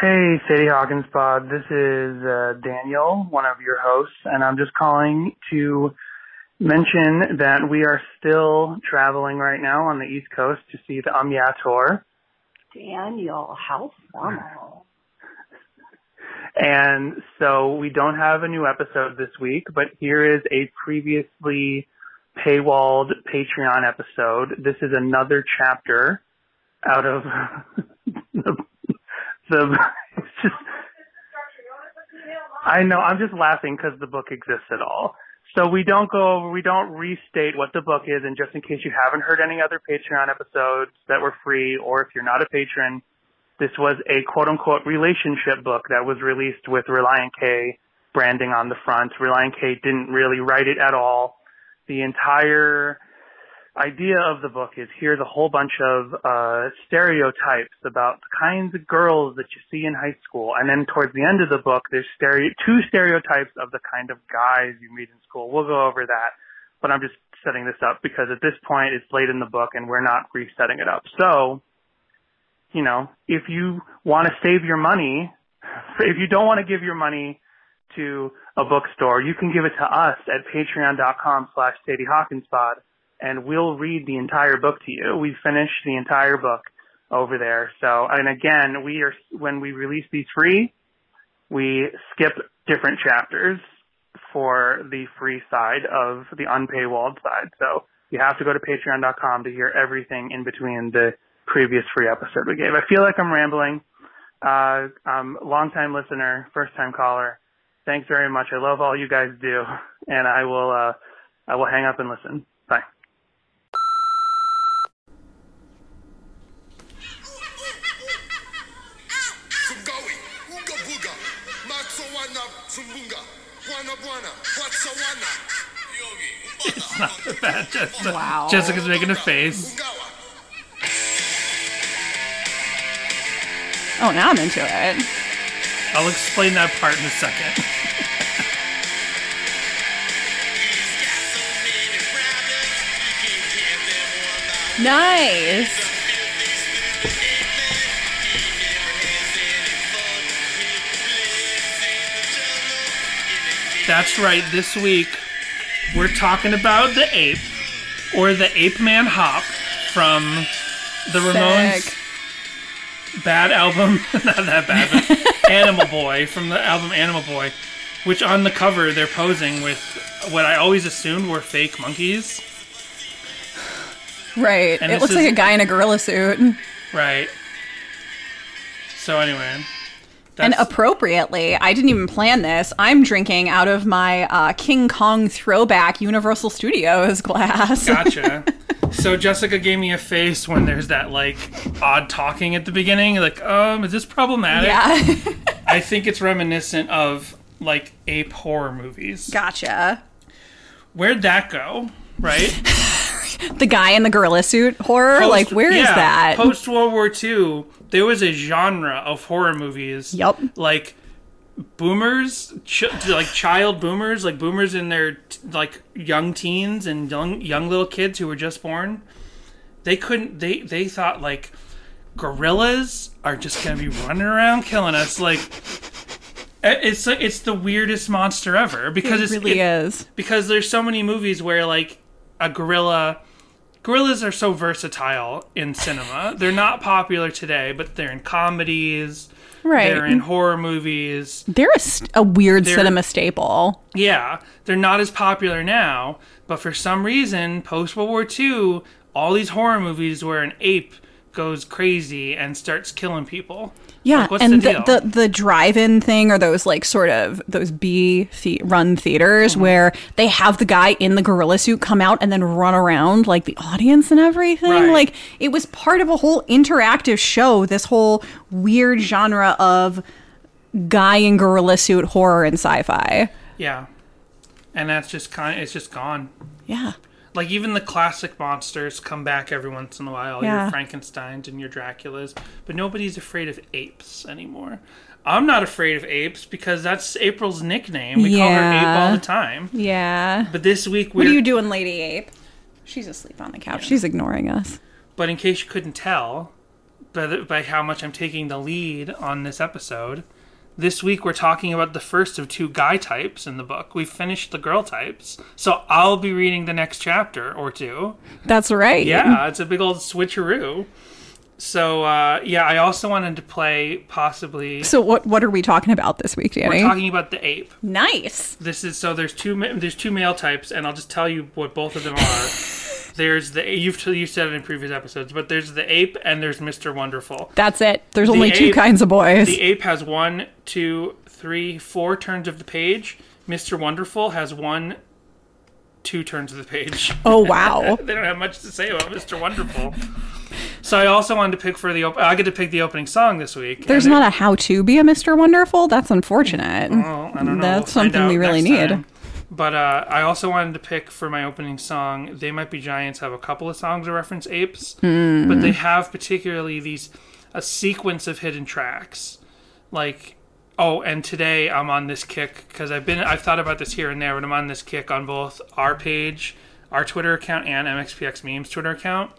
Hey, Sadie Hawkins Pod. This is uh, Daniel, one of your hosts, and I'm just calling to mention that we are still traveling right now on the East Coast to see the Um Yeah tour. Daniel, how formal. And so we don't have a new episode this week, but here is a previously paywalled Patreon episode. This is another chapter out of the, the it's just I know, I'm just laughing because the book exists at all. So we don't go over, we don't restate what the book is, and just in case you haven't heard any other Patreon episodes that were free, or if you're not a patron, this was a quote unquote relationship book that was released with Relient K branding on the front. Relient K didn't really write it at all. The entire idea of the book is here's a whole bunch of uh, stereotypes about the kinds of girls that you see in high school, and then towards the end of the book, there's two stereotypes of the kind of guys you meet in school. We'll go over that, but I'm just setting this up because at this point it's late in the book and we're not resetting it up. So, you know, if you want to save your money, if you don't want to give your money to a bookstore, you can give it to us at patreon.com slash Sadie Hawkinspod and we'll read the entire book to you. We finished the entire book over there. So, and again, we are, when we release these free, we skip different chapters for the free side of the unpaywalled side. So you have to go to patreon.com to hear everything in between the previous free episode we gave. I feel like I'm rambling. Uh, I'm a long time listener, first time caller. Thanks very much. I love all you guys do and I will, uh, I will hang up and listen. Bye. Sumbunga, Buana Buana, Watsawana, It's not that bad. Jessica. Wow. Jessica's making a face. Oh, now I'm into it. I'll explain that part in a second. Nice. That's right. This week, we're talking about the ape, or the Ape Man Hop from the Ramones Sick. bad album. Not that bad, but Animal Boy from the album Animal Boy, which on the cover they're posing with what I always assumed were fake monkeys. Right. And it looks is- like a guy in a gorilla suit. Right. So anyway, And appropriately, I didn't even plan this. I'm drinking out of my uh, King Kong throwback Universal Studios glass. gotcha. so Jessica gave me a face when there's that like odd talking at the beginning. Like, um, is this problematic? yeah. I think it's reminiscent of like ape horror movies. gotcha. Where'd that go? Right? The guy in the gorilla suit horror? like, where is yeah, that? Post World War II, there was a genre of horror movies. Yup. Like boomers, ch- like child boomers, like boomers in their t- like young teens and young young little kids who were just born. They couldn't. They they thought like gorillas are just gonna be running around killing us. Like it's it's the weirdest monster ever because it it's really it- is. because there's so many movies where like a gorilla gorillas are so versatile in cinema they're not popular today but they're in comedies Right. they're in horror movies They're a, st- a weird They're- cinema staple. yeah they're not as popular now but for some reason post world war ii all these horror movies where an ape goes crazy and starts killing people Yeah, Like, and the the, the, the drive-in thing or those like sort of those B the- run theaters Mm-hmm. where they have the guy in the gorilla suit come out and then run around like the audience and everything. Right. Like it was part of a whole interactive show. This whole weird genre of guy in gorilla suit horror and sci-fi. yeah and that's just kind Of, it's just gone Yeah, Like even the classic monsters come back every once in a while. Yeah. Your Frankenstein's and your Draculas, but nobody's afraid of apes anymore. I'm not afraid of apes because that's April's nickname. We call her Ape all the time. yeah. But this week What are you doing, Lady Ape? She's asleep on the couch. She's ignoring us. but in case you couldn't tell, by, the, by how much I'm taking the lead on this episode. This week we're talking about the first of two guy types in the book. We finished the girl types, so I'll be reading the next chapter or two. That's right. Yeah, it's a big old switcheroo. So uh, yeah, I also wanted to play possibly. So what what are we talking about this week, Danny? We're talking about the ape. nice. This is so there's two there's two male types, and I'll just tell you what both of them are. there's the you've you said it in previous episodes, but there's the ape and there's Mr. Wonderful. That's it. There's only two kinds of boys. The ape has one, two, three, four turns of the page. Mr. Wonderful has one, two turns of the page. oh wow. they don't have much to say about Mr. Wonderful. So I also wanted to pick for the op- I get to pick the opening song this week. There's and it- not a how to be a Mr. Wonderful. That's unfortunate. Well, I don't know. That's We'll something we really need. time. But uh, I also wanted to pick for my opening song. They Might Be Giants have a couple of songs that reference apes, Hmm. but they have particularly these a sequence of hidden tracks. Like, oh, and today I'm on this kick because I've been I've thought about this here and there, but I'm on this kick on both our page, our Twitter account, and MXPX Memes Twitter account.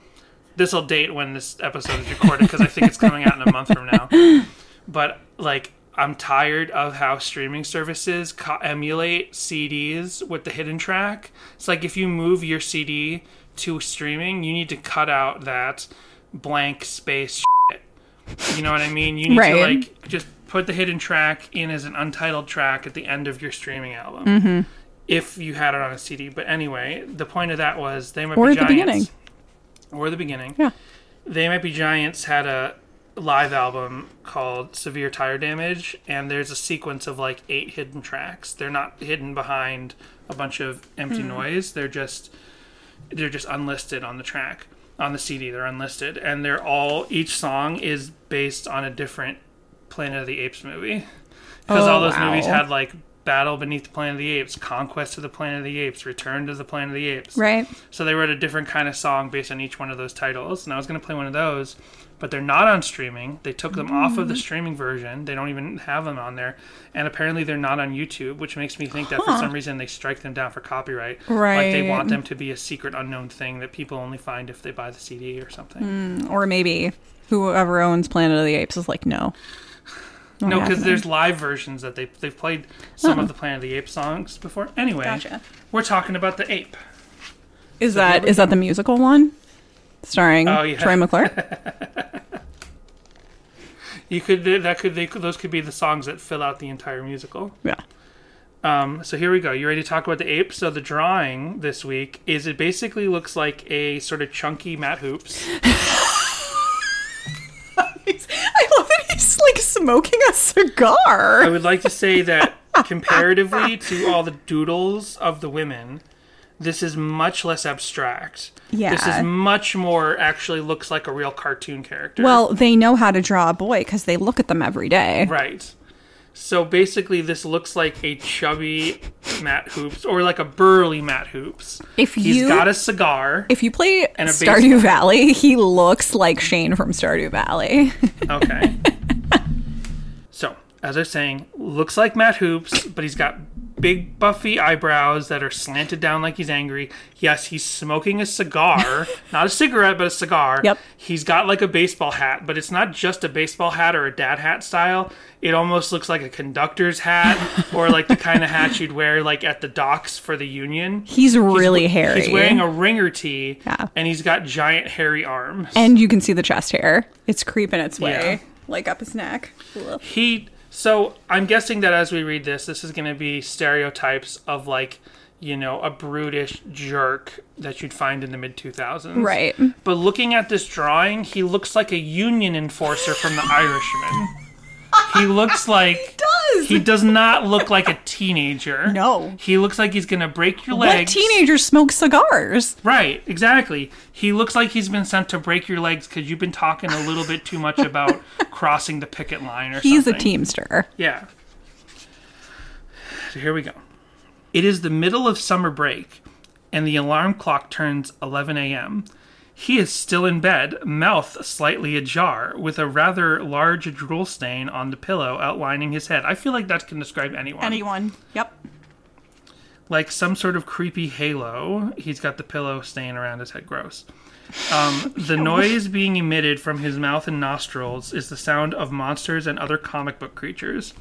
This will date when this episode is recorded because I think it's coming out in a month from now but like I'm tired of how streaming services co- emulate CDs with the hidden track. It's like if you move your CD to streaming, you need to cut out that blank space. Shit. You know what I mean? You need to like just put the hidden track in as an untitled track at the end of your streaming album. Mm-hmm. If you had it on a CD, but anyway, the point of that was they might Or be at the giants, beginning. or the beginning. Yeah. They Might Be Giants had a live album called Severe Tire Damage, and there's a sequence of like eight hidden tracks. They're not hidden behind a bunch of empty hmm. noise. They're just they're just unlisted on the track on the CD. They're unlisted, and they're all each song is based on a different Planet of the Apes movie because Oh, all those wow. movies had like Battle Beneath the Planet of the Apes, Conquest of the Planet of the Apes, Return to the Planet of the Apes. Right. So they wrote a different kind of song based on each one of those titles, and I was going to play one of those, but they're not on streaming. They took them off of Mm. the streaming version. They don't even have them on there, and apparently they're not on YouTube, which makes me think that for some reason they strike them down for copyright. Right, like they want them to be a secret unknown thing that people only find if they buy the CD or something. Or maybe whoever owns Planet of the Apes is like, no. no, because there's live versions that they they've played some of the Planet of the Apes songs before. Anyway, Gotcha. we're talking about the ape. Is that is that the musical one? Starring Oh, yeah. Troy McClure? You could that could they could, those could be the songs that fill out the entire musical. yeah. Um, so here we go. You ready to talk about the ape? So the drawing this week is it basically looks like a sort of chunky Matt Hoopes. I love that he's like smoking a cigar. I would like to say that comparatively to all the doodles of the women, this is much less abstract. Yeah. This is much more actually looks like a real cartoon character. Well, they know how to draw a boy because they look at them every day. Right. So basically, this looks like a chubby Matt Hoopes or like a burly Matt Hoopes. If He's you- got a cigar. If you play And a Stardew baseball. Valley, he looks like Shane from Stardew Valley. Okay. so, as I was saying, looks like Matt Hoops, but he's got big buffy eyebrows that are slanted down like he's angry. Yes, he's smoking a cigar, not a cigarette, but a cigar. Yep. He's got like a baseball hat, but it's not just a baseball hat or a dad hat style. It almost looks like a conductor's hat or like the kind of hat you'd wear like at the docks for the union. He's really He's- hairy. He's wearing a ringer tee, Yeah. and he's got giant hairy arms. and you can see the chest hair. It's creeping its way, Yeah. like up his neck. He so i'm guessing that as we read this this is going to be stereotypes of like you know a brutish jerk that you'd find in the mid 2000s Right. but looking at this drawing he looks like a union enforcer from the irishman he looks like he does. he does not look like a teenager No. he looks like he's going to break your legs. What legs teenagers smoke cigars? Right, exactly. He looks like he's been sent to break your legs because you've been talking a little bit too much about crossing the picket line or He's something. He's a teamster. Yeah. So here we go. It is the middle of summer break, and the alarm clock turns 11 a.m. He is still in bed, mouth slightly ajar, with a rather large drool stain on the pillow outlining his head. I feel like that can describe anyone. Anyone? Yep. like some sort of creepy halo. He's got the pillow staying around his head. Gross. Um, the noise being emitted from his mouth and nostrils is the sound of monsters and other comic book creatures.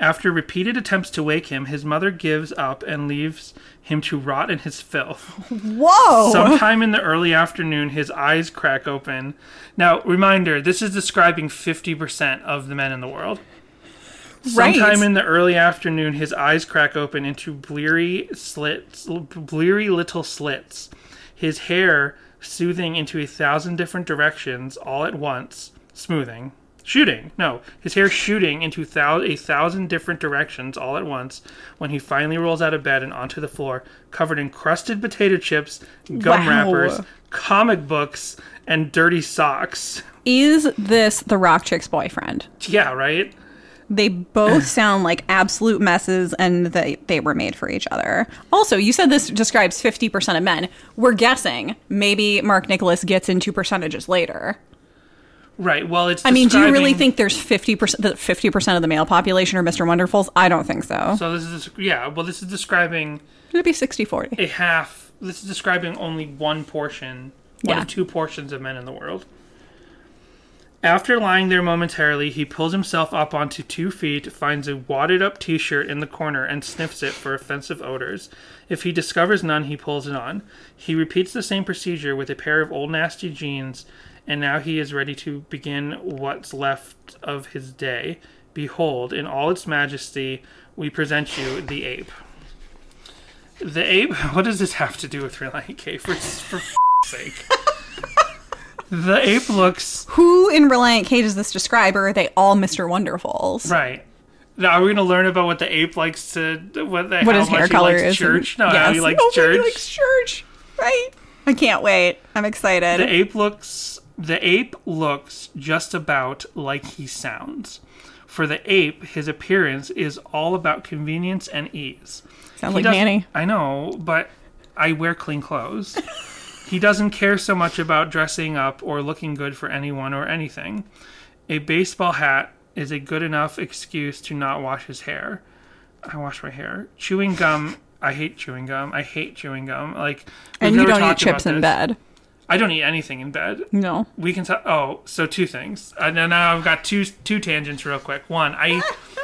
After repeated attempts to wake him, his mother gives up and leaves him to rot in his filth. Whoa! Sometime in the early afternoon, his eyes crack open. Now, reminder this is describing 50% of the men in the world. Right. Sometime in the early afternoon, his eyes crack open into bleary slits, bleary little slits. His hair soothing into a thousand different directions all at once, smoothing, shooting. No, his hair shooting into thou- a thousand different directions all at once. When he finally rolls out of bed and onto the floor, covered in crusted potato chips, gum Wow. wrappers, comic books, and dirty socks. Is this the rock chick's boyfriend? Yeah, right. They both sound like absolute messes and they, they were made for each other. Also, you said this describes 50% of men. We're guessing. Maybe Mark Nicholas gets into percentages later. Right. Well, it's. I mean, do you really think there's 50% that 50% of the male population are Mr. Wonderfuls? I don't think so. So this is yeah. Well, this is describing It'd be 60-40. a half. This is describing only one portion, one Yeah. of two portions of men in the world. After lying there momentarily, he pulls himself up onto two feet, finds a wadded up t shirt in the corner, and sniffs it for offensive odors. If he discovers none, he pulls it on. He repeats the same procedure with a pair of old nasty jeans, and now he is ready to begin what's left of his day. Behold, in all its majesty, we present you the ape. The ape? What does this have to do with Relient K? For, for f- sake. the ape looks. Who in Relient K does this describe, or are they all Mr. Wonderfuls? Right. Now, are we going to learn about what the ape likes to. What, the, What his hair color likes is. Church? and- No, how he likes Oh, church. He likes church. Right. I can't wait. I'm excited. The ape looks. The ape looks just about like he sounds. For the ape, his appearance is all about convenience and ease. Sounds He like Manny. I know, but I wear clean clothes. he doesn't care so much about dressing up or looking good for anyone or anything. A baseball hat is a good enough excuse to not wash his hair. I wash my hair. Chewing gum. I hate chewing gum. I hate chewing gum. Like, And you don't eat chips in bed. I don't eat anything in bed. No. We can talk. Oh, so two things. Uh, and then now I've got two two tangents real quick. One, I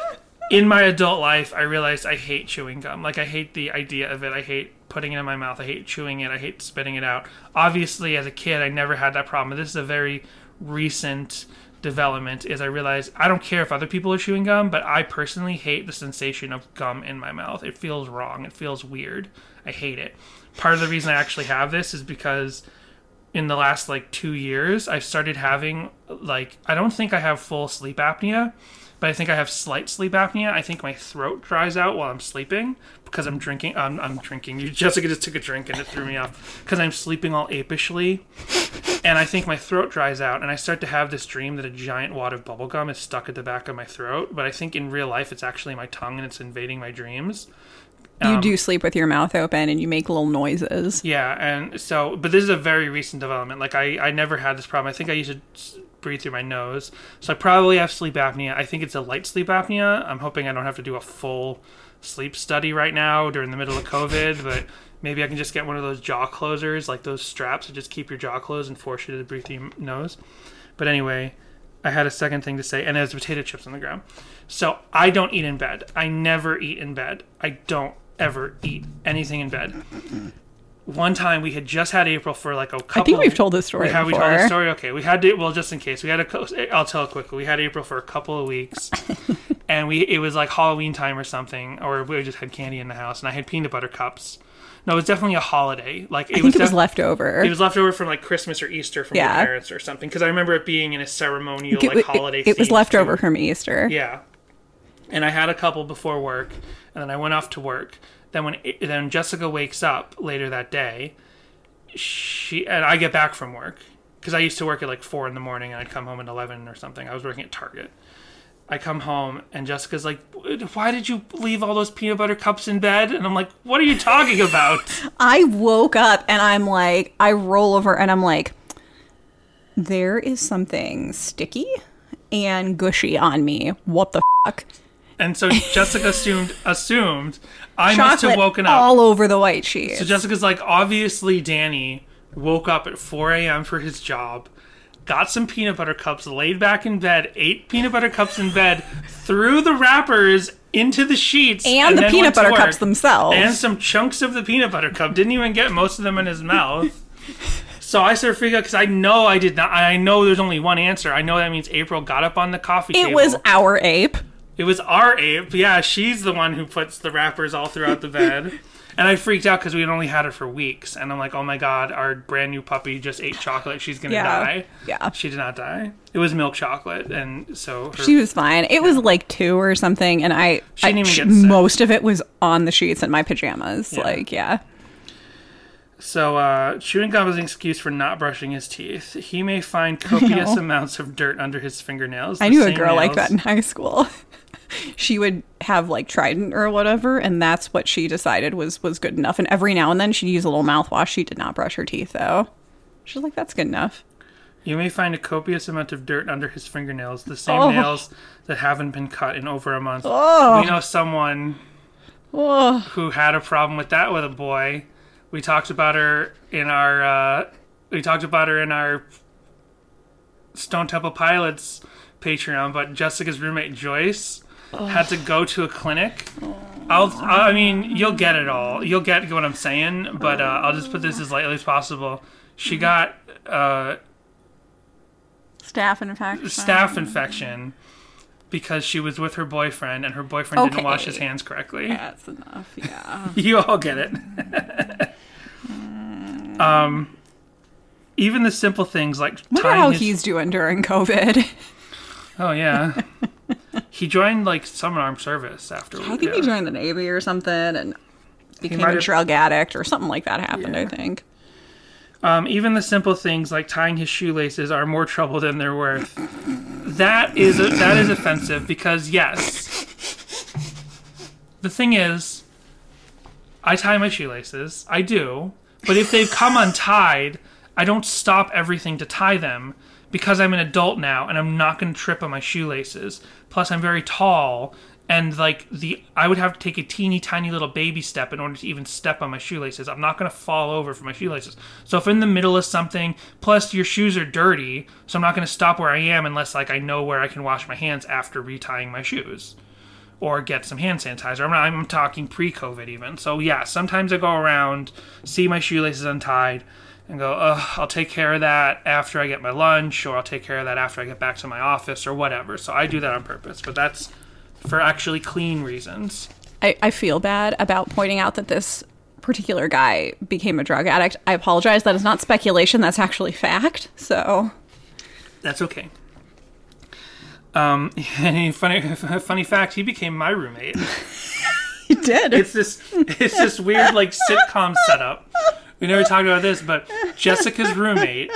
in my adult life, I realized I hate chewing gum. Like I hate the idea of it. I hate putting it in my mouth. I hate chewing it. I hate spitting it out. Obviously, as a kid, I never had that problem. This is a very recent development. Is I realized I don't care if other people are chewing gum, but I personally hate the sensation of gum in my mouth. It feels wrong. It feels weird. I hate it. Part of the reason I actually have this is because in the last like two years, I've started having like I don't think I have full sleep apnea, but I think I have slight sleep apnea. I think my throat dries out while I'm sleeping because I'm drinking. I'm, I'm drinking. You, Jessica just took a drink and it threw me off because I'm sleeping all apishly, and I think my throat dries out, and I start to have this dream that a giant wad of bubble gum is stuck at the back of my throat. But I think in real life, it's actually my tongue and it's invading my dreams. You Um, do sleep with your mouth open and you make little noises. Yeah, and so, but this is a very recent development. Like, I, I never had this problem. I think I used to breathe through my nose. So I probably have sleep apnea. I think it's a light sleep apnea. I'm hoping I don't have to do a full sleep study right now during the middle of COVID, but maybe I can just get one of those jaw closers, like those straps that just keep your jaw closed and force you to breathe through your nose. But anyway, I had a second thing to say, and there's potato chips on the ground. So I don't eat in bed. I never eat in bed. I don't ever eat anything in bed. One time we had just had April for like a couple. I think we've told this story We have we told the story. Okay, we had to. Well, just in case, we had a. co- eh, I'll tell it quickly. We had April for a couple of weeks, and we it was like Halloween time or something, or we just had candy in the house, and I had peanut butter cups. No, it was definitely a holiday. Like it I think it was leftover. It was leftover from like Christmas or Easter from Yeah. your parents or something. Because I remember it being in a ceremonial It- like it- holiday. it was leftover too. from Easter. Yeah. And I had a couple before work, and then I went off to work. Then when then Jessica wakes up later that day, she and I get back from work because I used to work at like four in the morning, and I'd come home at eleven or something. I was working at Target. I come home and Jessica's like, "Why did you leave all those peanut butter cups in bed?" And I'm like, "What are you talking about?" I woke up and I'm like, I roll over and I'm like, there is something sticky and gushy on me. What the fuck? And so Jessica assumed assumed I must have woken up. all over the white sheet. So Jessica's like, obviously Danny woke up at 4 a.m. for his job, got some peanut butter cups, laid back in bed, ate peanut butter cups in bed, threw the wrappers into the sheets, and, the then peanut butter cups themselves. and some chunks of the peanut butter cup. Didn't even get most of them in his mouth. So I sort of figured because I know I did not. I know there's only one answer. I know that means April got up on the coffee table. it table. was our ape. It was our ape. Yeah, she's the one who puts the wrappers all throughout the bed. And I freaked out because we had only had her for weeks. And I'm like, oh my god, our brand new puppy just ate chocolate. She's going to Yeah. die. Yeah. She did not die. It was milk chocolate. And so her, She was fine. It was like two or something, and I, She didn't I- even get sick. most of it was on the sheets in my pajamas. Like, yeah. So uh, chewing gum is an excuse for not brushing his teeth. He may find copious know. amounts of dirt under his fingernails. I the knew a same girl like nails- that in high school. she would have like Trident or whatever, and that's what she decided was was good enough. And every now and then she'd use a little mouthwash. She did not brush her teeth though. She's like, that's good enough. You may find a copious amount of dirt under his fingernails, the same Oh. nails that haven't been cut in over a month. Oh. We know someone Oh, who had a problem with that with a boy. We talked about her in our uh, we talked about her in our Stone Temple Pilots Patreon, but Jessica's roommate Joyce had to go to a clinic. I'll I mean you'll get it all. You'll get what I'm saying, but uh, I'll just put this as lightly as possible. She got uh, staph infection. staph infection because she was with her boyfriend and her boyfriend didn't wash his hands correctly. That's enough. Yeah. You all get it. um, even the simple things like Wonder how his- he's doing during COVID. Oh yeah, he joined like some armed service after. I think he joined the Navy or something and became a drug addict or something like that happened, I think. Um, even the simple things like tying his shoelaces are more trouble than they're worth. That is that is offensive because yes, the thing is, I tie my shoelaces. I do, but if they've come untied, I don't stop everything to tie them because I'm an adult now and I'm not going to trip on my shoelaces. Plus, I'm very tall. And like the, I would have to take a teeny tiny little baby step in order to even step on my shoelaces. I'm not gonna fall over for my shoelaces. So if in the middle of something, plus your shoes are dirty, so I'm not gonna stop where I am unless like I know where I can wash my hands after retying my shoes or get some hand sanitizer. I'm, not, I'm talking pre-COVID even. So yeah, sometimes I go around, see my shoelaces untied, and go, I'll take care of that after I get my lunch, or I'll take care of that after I get back to my office, or whatever. So I do that on purpose, but that's for actually clean reasons. I, I feel bad about pointing out that this particular guy became a drug addict. I apologize. That is not speculation. That's actually fact. So That's okay. Um, and funny, funny fact, he became my roommate. he did. it's this it's this weird like sitcom setup. We never talked about this, but Jessica's roommate,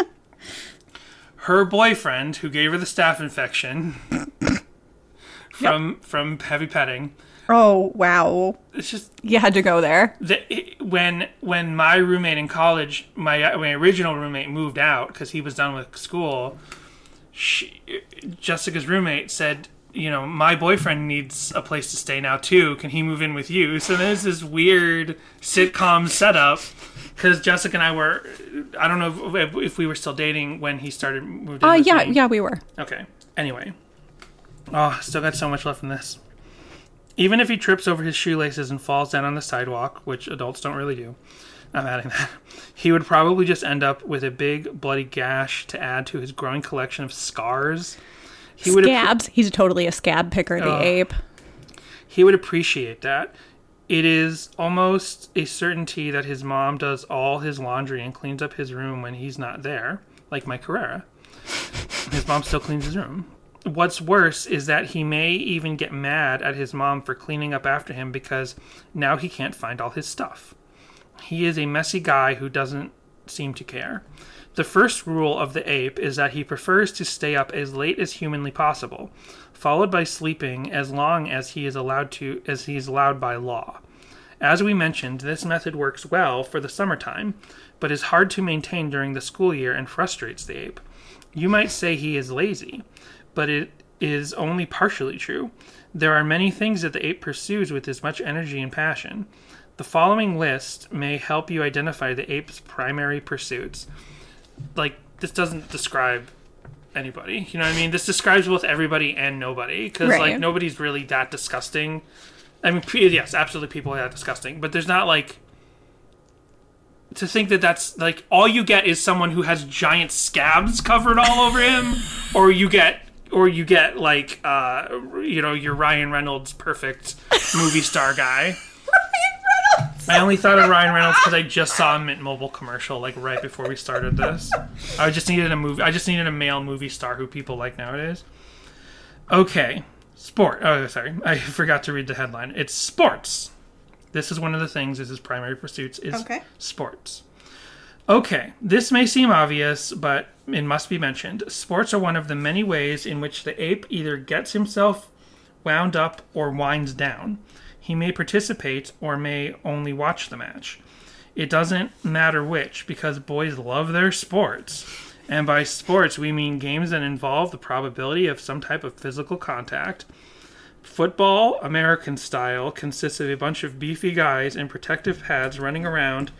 her boyfriend who gave her the staph infection from from heavy petting. oh wow. It's just You had to go there. the, it- when when my roommate in college, my my original roommate moved out because he was done with school. She, Jessica's roommate said, "You know, my boyfriend needs a place to stay now too. Can he move in with you?" So there's this weird sitcom setup because Jessica and I were, I don't know if, if we were still dating when he started moved in. Uh yeah, me. yeah, we were. Okay. Anyway. Oh, still got so much left in this. Even if he trips over his shoelaces and falls down on the sidewalk, which adults don't really do, I'm adding that, he would probably just end up with a big bloody gash to add to his growing collection of scars. He would, appre- Scabs. He's totally a scab picker, the Oh. ape. he would appreciate that. It is almost a certainty that his mom does all his laundry and cleans up his room when he's not there, like my Carrera. His mom still cleans his room. What's worse is that he may even get mad at his mom for cleaning up after him because now he can't find all his stuff. He is a messy guy who doesn't seem to care. The first rule of the ape is that he prefers to stay up as late as humanly possible, followed by sleeping as long as he is allowed to as he is allowed by law. As we mentioned, this method works well for the summertime, but is hard to maintain during the school year and frustrates the ape. You might say he is lazy, but it is only partially true. There are many things that the ape pursues with as much energy and passion. The following list may help you identify the ape's primary pursuits. Like, this doesn't describe anybody. You know what I mean? This describes both everybody and nobody. Because, like, nobody's really that disgusting. I mean, yes, absolutely people are that disgusting. But there's not, like, to think that that's like all you get is someone who has giant scabs covered all over him or you get or you get like uh you know your Ryan Reynolds perfect movie star guy. I only thought of Ryan Reynolds because I just saw a Mint Mobile commercial like right before we started this. I just needed a movie. I just needed a male movie star who people like nowadays. Okay, sport. Oh, sorry, I forgot to read the headline. It's sports. This is one of the things. Is his primary pursuits is Okay. sports. Okay, this may seem obvious, but it must be mentioned. Sports are one of the many ways in which the ape either gets himself wound up or winds down. He may participate or may only watch the match. It doesn't matter which, because boys love their sports. And by sports, we mean games that involve the probability of some type of physical contact. Football, American style, consists of a bunch of beefy guys in protective pads running around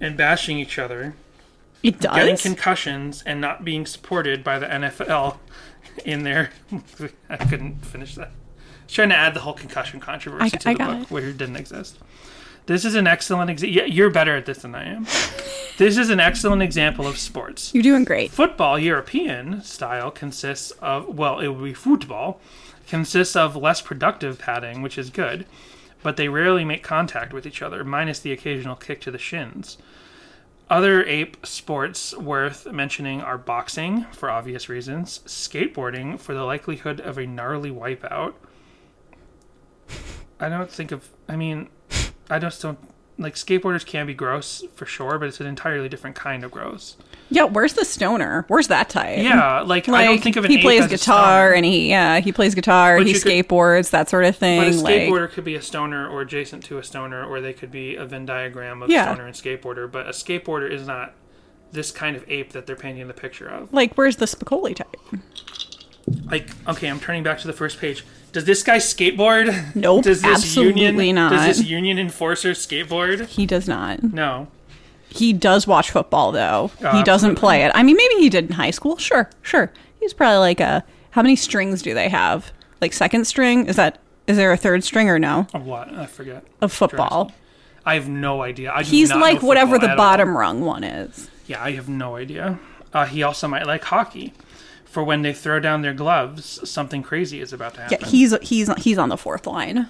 and bashing each other, It getting concussions, and not being supported by the NFL in their. I couldn't finish that. Trying to add the whole concussion controversy I- to I the book, it. where it didn't exist. This is an excellent example. Yeah, you're better at this than I am. this is an excellent example of sports. You're doing great. Football, European style, consists of, well, it would be football, consists of less productive padding, which is good, but they rarely make contact with each other, minus the occasional kick to the shins. Other ape sports worth mentioning are boxing, for obvious reasons, skateboarding, for the likelihood of a gnarly wipeout. I don't think of, I mean, I just don't, like, skateboarders can be gross for sure, but it's an entirely different kind of gross. Yeah, where's the stoner? Where's that type? Yeah, like, Like I don't think of an he plays guitar and he yeah he plays guitar But he you could- skateboards that sort of thing But a like skateboarder could be a stoner or adjacent to a stoner, or they could be a Venn diagram of Yeah. stoner and skateboarder. But a skateboarder is not this kind of ape that they're painting the picture of. like where's the Spicoli type Like, okay, I'm turning back to the first page. Does this guy skateboard? Nope, Does this absolutely union, not. Does this union enforcer skateboard? he does not No. he does watch football though he Oh, doesn't play it I mean maybe he did in high school sure sure he's probably like a how many strings do they have like second string is that is there a third string or no Of what? I forget. of football I have no idea. I he's like whatever the at all. bottom rung one is Yeah, I have no idea. Uh, he also might like hockey. For when they throw down their gloves, something crazy is about to happen. yeah he's he's he's on the fourth line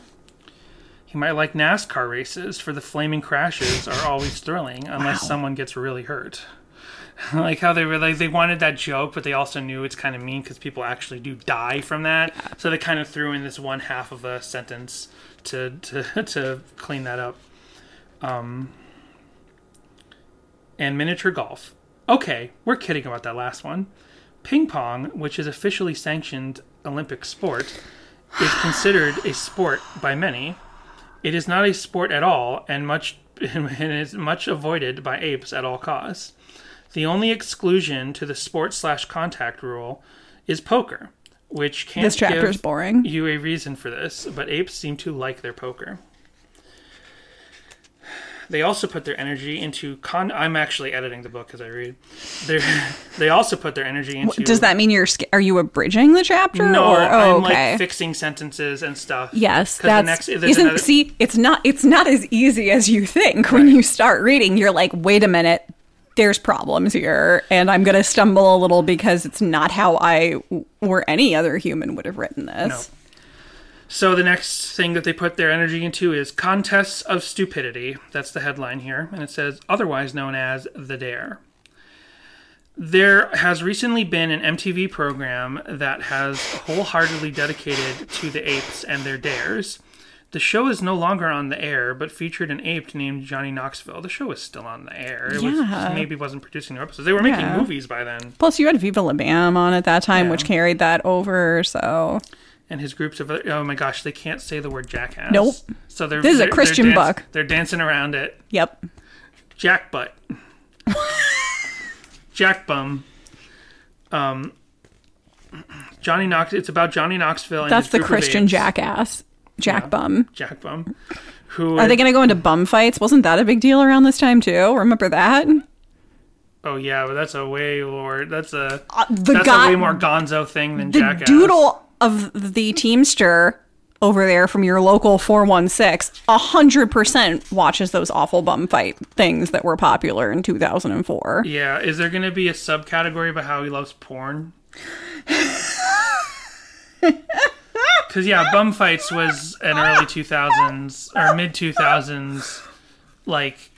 He might like NASCAR races, for the flaming crashes are always thrilling unless someone gets really hurt. like how they were like they wanted that joke, but they also knew it's kind of mean because people actually do die from that. So they kind of threw in this one half of a sentence to to to clean that up. Um, and miniature golf. Okay, we're kidding about that last one. Ping pong, which is officially sanctioned Olympic sport, is considered a sport by many. It is not a sport at all, and much and is much avoided by apes at all costs. The only exclusion to the sport slash contact rule is poker, which can't This chapter is boring. you a reason for this, but apes seem to like their poker. They also put their energy into con. I'm actually editing the book as I read. They they also put their energy into. Does that mean you're are you abridging the chapter? No, or, oh, I'm okay. like fixing sentences and stuff. yes, that's next- isn't another- see. It's not. It's not as easy as you think when you start reading. You're like, wait a minute. There's problems here, and I'm gonna stumble a little because it's not how I or any other human would have written this. So the next thing that they put their energy into is contests of stupidity. That's the headline here, and it says otherwise known as the Dare. There has recently been an MTV program that has wholeheartedly dedicated to the apes and their dares. The show is no longer on the air, but featured an ape named Johnny Knoxville. The show is still on the air. It Yeah. just maybe wasn't producing their episodes. They were making Yeah. movies by then. Plus, you had Viva La Bam on at that time, Yeah. which carried that over. So and his groups of other, oh my gosh, they can't say the word jackass. Nope. So they're This is a they're- they're Christian dance- book. They're dancing around it. yep, Jack butt. Jack bum. Um, Johnny Knox. It's about Johnny Knoxville. And That's the Christian jackass, Jack Bum. Jack Bum. Who Are they going to go into bum fights? Wasn't that a big deal around this time too? Remember that? Oh yeah, but that's a way more. That's a Uh, the that's guy, a way more Gonzo thing than the Jackass. doodle of the Teamster over there from your local 416 100% watches those awful bum fight things that were popular in 2004. Yeah, is there going to be a subcategory about how he loves porn? Because yeah, bum fights was an early 2000s or mid 2000s like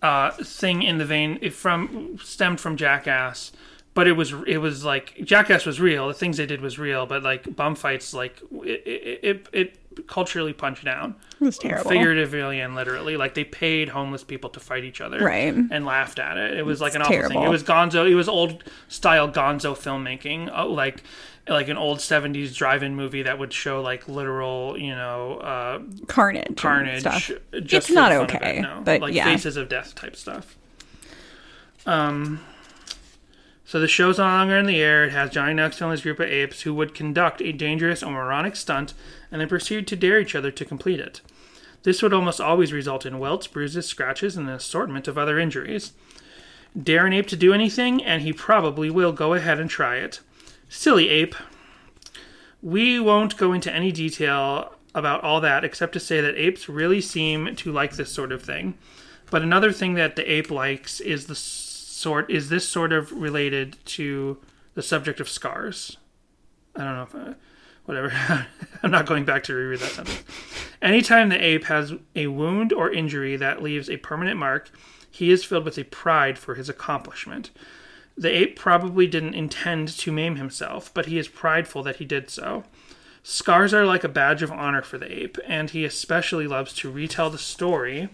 uh, thing in the vein it from stemmed from Jackass, but it was it was like Jackass was real. The things they did was real, but like bum fights, like it it, it, it culturally punched down. It was terrible. Figuratively and literally, like they paid homeless people to fight each other, Right. And laughed at it. It was like an awful thing. It was Gonzo. It was old style Gonzo filmmaking, uh, like like an old '70s drive-in movie that would show like literal, you know, uh, Carnage. carnage. It's not the fun of okay, it, no. but like yeah. faces of death type stuff. Um. So the show's no longer in the air. It has Johnny Knoxville and his group of apes who would conduct a dangerous or moronic stunt and then proceed to dare each other to complete it. This would almost always result in welts, bruises, scratches, and an assortment of other injuries. Dare an ape to do anything, and he probably will go ahead and try it. Silly ape. We won't go into any detail about all that except to say that apes really seem to like this sort of thing. But another thing that the ape likes is the sort is this sort of related to the subject of scars. I don't know if uh, whatever. I'm not going back to reread that sentence. Anytime the ape has a wound or injury that leaves a permanent mark, he is filled with a pride for his accomplishment. The ape probably didn't intend to maim himself, but he is prideful that he did so. Scars are like a badge of honor for the ape, and he especially loves to retell the story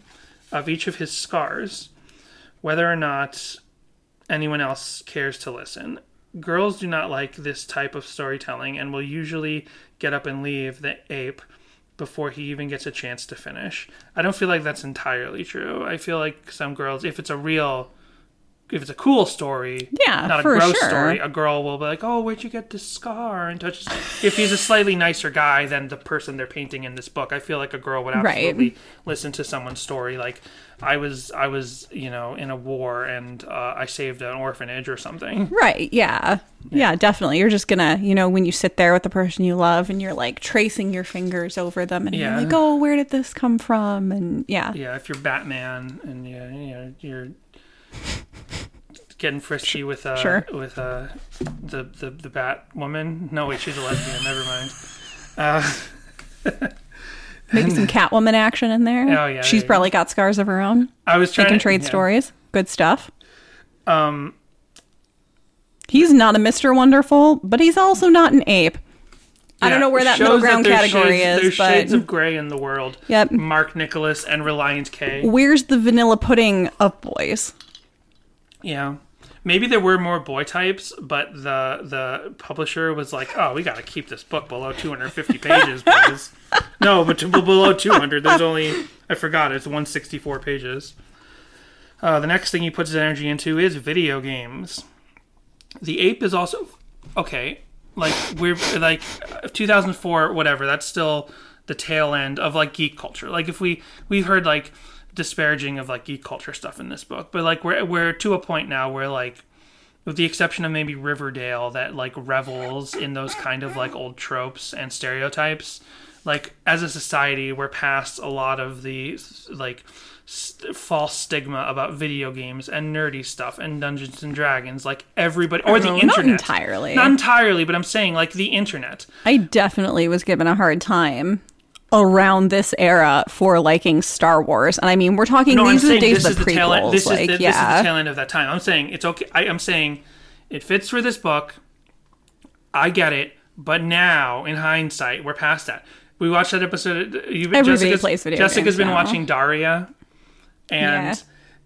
of each of his scars, whether or not anyone else cares to listen. Girls do not like this type of storytelling and will usually get up and leave the ape before he even gets a chance to finish. I don't feel like that's entirely true. I feel like some girls, if it's a real, if it's a cool story, Yeah, not a gross sure. story, a girl will be like, "Oh, where'd you get this scar?" and touches. If he's a slightly nicer guy than the person they're painting in this book, I feel like a girl would Right. absolutely listen to someone's story. Like, I was, I was, you know, in a war and uh, I saved an orphanage or something. Right. Yeah. yeah. definitely. You're just going to, you know, when you sit there with the person you love and you're like tracing your fingers over them and Yeah. you're like, oh, where did this come from? And yeah. Yeah, if you're Batman and you, you know, you're getting frisky with uh Sure. with uh the the the Bat woman. No, wait, she's a lesbian. Never mind. Uh, Maybe some Catwoman action in there. Oh, yeah, She's probably got scars of her own. I was They trying can to trade yeah. stories. Good stuff. Um, He's not a Mr. Wonderful, but he's also not an ape. I don't know where that middle ground there's category shades, is, There's but shades of gray in the world. Yep. Mark Nicholas and Reliance K. where's the vanilla pudding of boys? Yeah. Maybe there were more boy types, but the the publisher was like, "Oh, we got to keep this book below 250 pages, boys." no, but to, below 200, there's only I forgot it's 164 pages. Uh, the next thing he puts his energy into is video games. The ape is also okay. Like we're like 2004, whatever. That's still the tail end of like geek culture. Like if we we've heard like disparaging of like geek culture stuff in this book, but like we're we're to a point now where like with the exception of maybe Riverdale that like revels in those kind of like old tropes and stereotypes. Like as a society, we're past a lot of the like st- false stigma about video games and nerdy stuff and Dungeons and Dragons. Like everybody or the Oh, not internet, entirely. not entirely, but I'm saying like the internet. I definitely was given a hard time around this era for liking Star Wars. And I mean, we're talking No, I'm these are the days this of the the tail end. prequels. This like, is the, this is the tail end of that time. I'm saying it's okay. I, I'm saying it fits for this book. I get it, but now in hindsight, we're past that. We watched that episode. You, Everybody Jessica's, plays video Jessica's been now. watching Daria, and Yeah.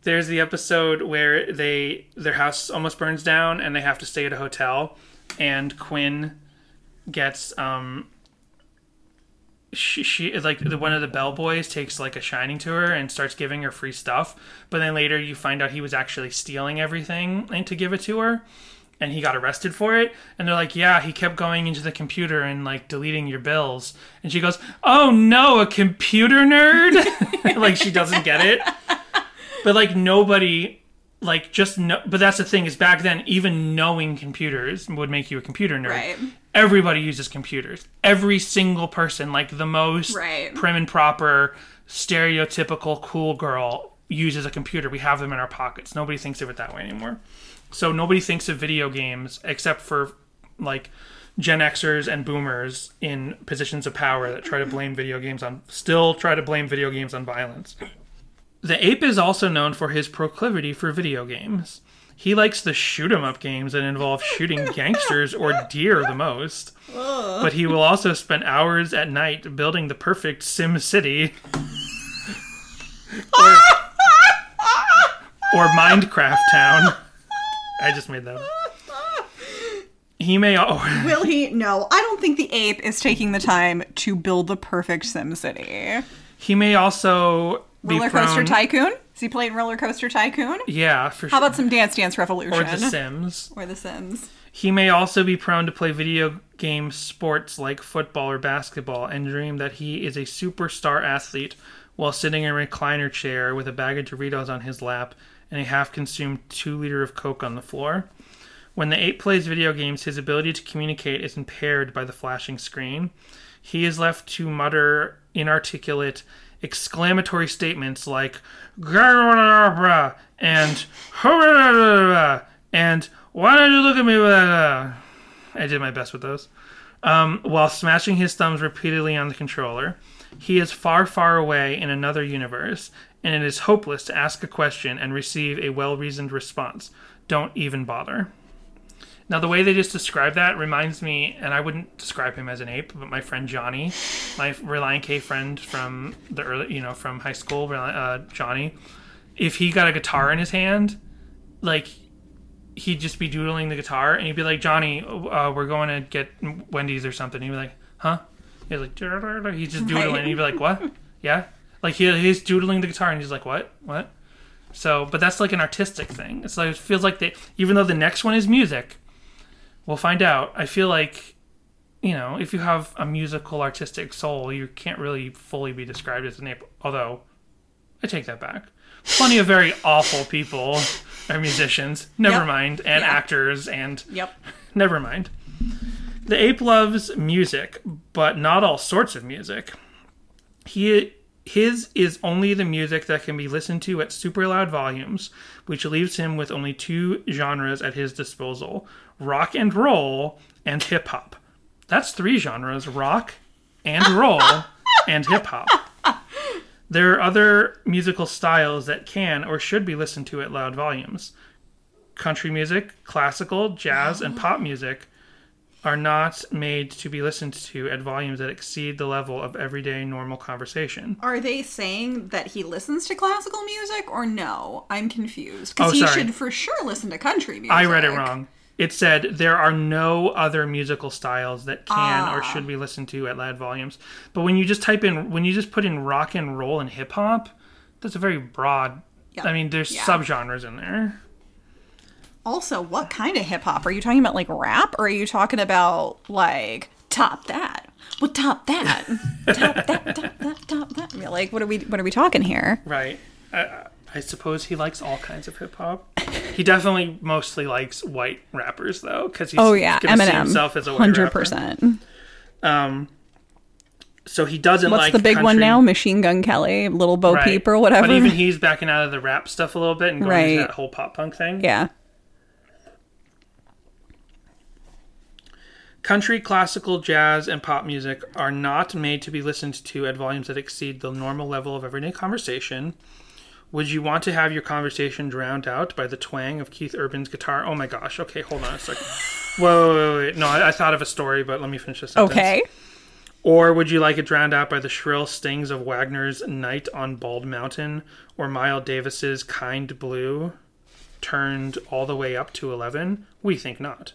there's the episode where they their house almost burns down and they have to stay at a hotel, and Quinn gets um she, she like the, one of the bellboys takes like a shining to her and starts giving her free stuff but then later you find out he was actually stealing everything and to give it to her and he got arrested for it and they're like yeah he kept going into the computer and like deleting your bills. And she goes oh no a computer nerd? Like she doesn't get it. But like nobody like just no but that's the thing is back then even knowing computers would make you a computer nerd right. everybody uses computers every single person like the most right. prim and proper stereotypical cool girl uses a computer we have them in our pockets nobody thinks of it that way anymore so nobody thinks of video games except for like Gen Xers and boomers in positions of power that try to blame video games on still try to blame video games on violence. The ape is also known for his proclivity for video games. He likes the shoot 'em up games that involve shooting gangsters or deer the most. Ugh. But he will also spend hours at night building the perfect Sim City or, or Minecraft Town. I just made that. He may. Oh. Will he? No, I don't think the ape is taking the time to build the perfect Sim City. He may also Roller Coaster. Tycoon? Is he playing Roller Coaster Tycoon? Yeah, for How about some Dance Dance Revolution? Or The Sims. Or The Sims. He may also be prone to play video game sports like football or basketball and dream that he is a superstar athlete while sitting in a recliner chair with a bag of Doritos on his lap and a half consumed two liter of Coke on the floor. When the ape plays video games, his ability to communicate is impaired by the flashing screen. He is left to mutter inarticulate exclamatory statements like and and why don't you look at me with that? Uh, I did my best with those. Um, while smashing his thumbs repeatedly on the controller, he is far, far away in another universe, and it is hopeless to ask a question and receive a well reasoned response. Don't even bother. Now, the way they just describe that reminds me, and I wouldn't describe him as an ape, but my friend Johnny, my Relient K friend from the early, you know, from high school, uh, Johnny, if he got a guitar in his hand, like he'd just be doodling the guitar, and he'd be like, "Johnny, uh, we're going to get Wendy's or something." He'd be like, "Huh?" He's like, he's just doodling, Right. and he'd be like, "What?" Yeah, like he, he's doodling the guitar, and he's like, "What? What?" So, but that's like an artistic thing. It's like it feels like they, even though the next one is music, we'll find out. I feel like, you know, if you have a musical artistic soul, you can't really fully be described as an ape. Although, I take that back. Plenty of very awful people are musicians. Never Yep. mind, and Yeah. actors, and Yep. never mind. The ape loves music, but not all sorts of music. He his is only the music that can be listened to at super loud volumes, which leaves him with only two genres at his disposal: rock and roll and hip hop. That's three genres: rock and roll and hip hop. There are other musical styles that can or should be listened to at loud volumes. Country music, classical, jazz, and pop music are not made to be listened to at volumes that exceed the level of everyday normal conversation. Are they saying that he listens to classical music or no? I'm confused. Oh, Because he should for sure listen to country music. I read it wrong. It said there are no other musical styles that can or ah. should be listened to at loud volumes. But when you just type in, when you just put in rock and roll and hip hop, that's a very broad. Yeah. I mean, there's Yeah. subgenres in there. Also, what kind of hip hop? Are you talking about like rap or are you talking about like top that? Well, top that. top that, top that, top that. I mean, like what are we what are we talking here? Right. I, I suppose he likes all kinds of hip hop. He definitely mostly likes white rappers though, because he's Oh yeah, Eminem. himself as a hundred percent. Um, so he doesn't What's like the big one now? Machine Gun Kelly, Little Bo Right. Peep or whatever. But even he's backing out of the rap stuff a little bit and going Right. into that whole pop punk thing. yeah. Country, classical, jazz, and pop music are not made to be listened to at volumes that exceed the normal level of everyday conversation. Would you want to have your conversation drowned out by the twang of Keith Urban's guitar? Oh my gosh. Okay, hold on a second. Whoa, wait, wait, wait. No, I, I thought of a story, but let me finish this sentence. Okay. Or would you like it drowned out by the shrill stings of Wagner's Night on Bald Mountain or Miles Davis's Kind Blue turned all the way up to 11? We think not.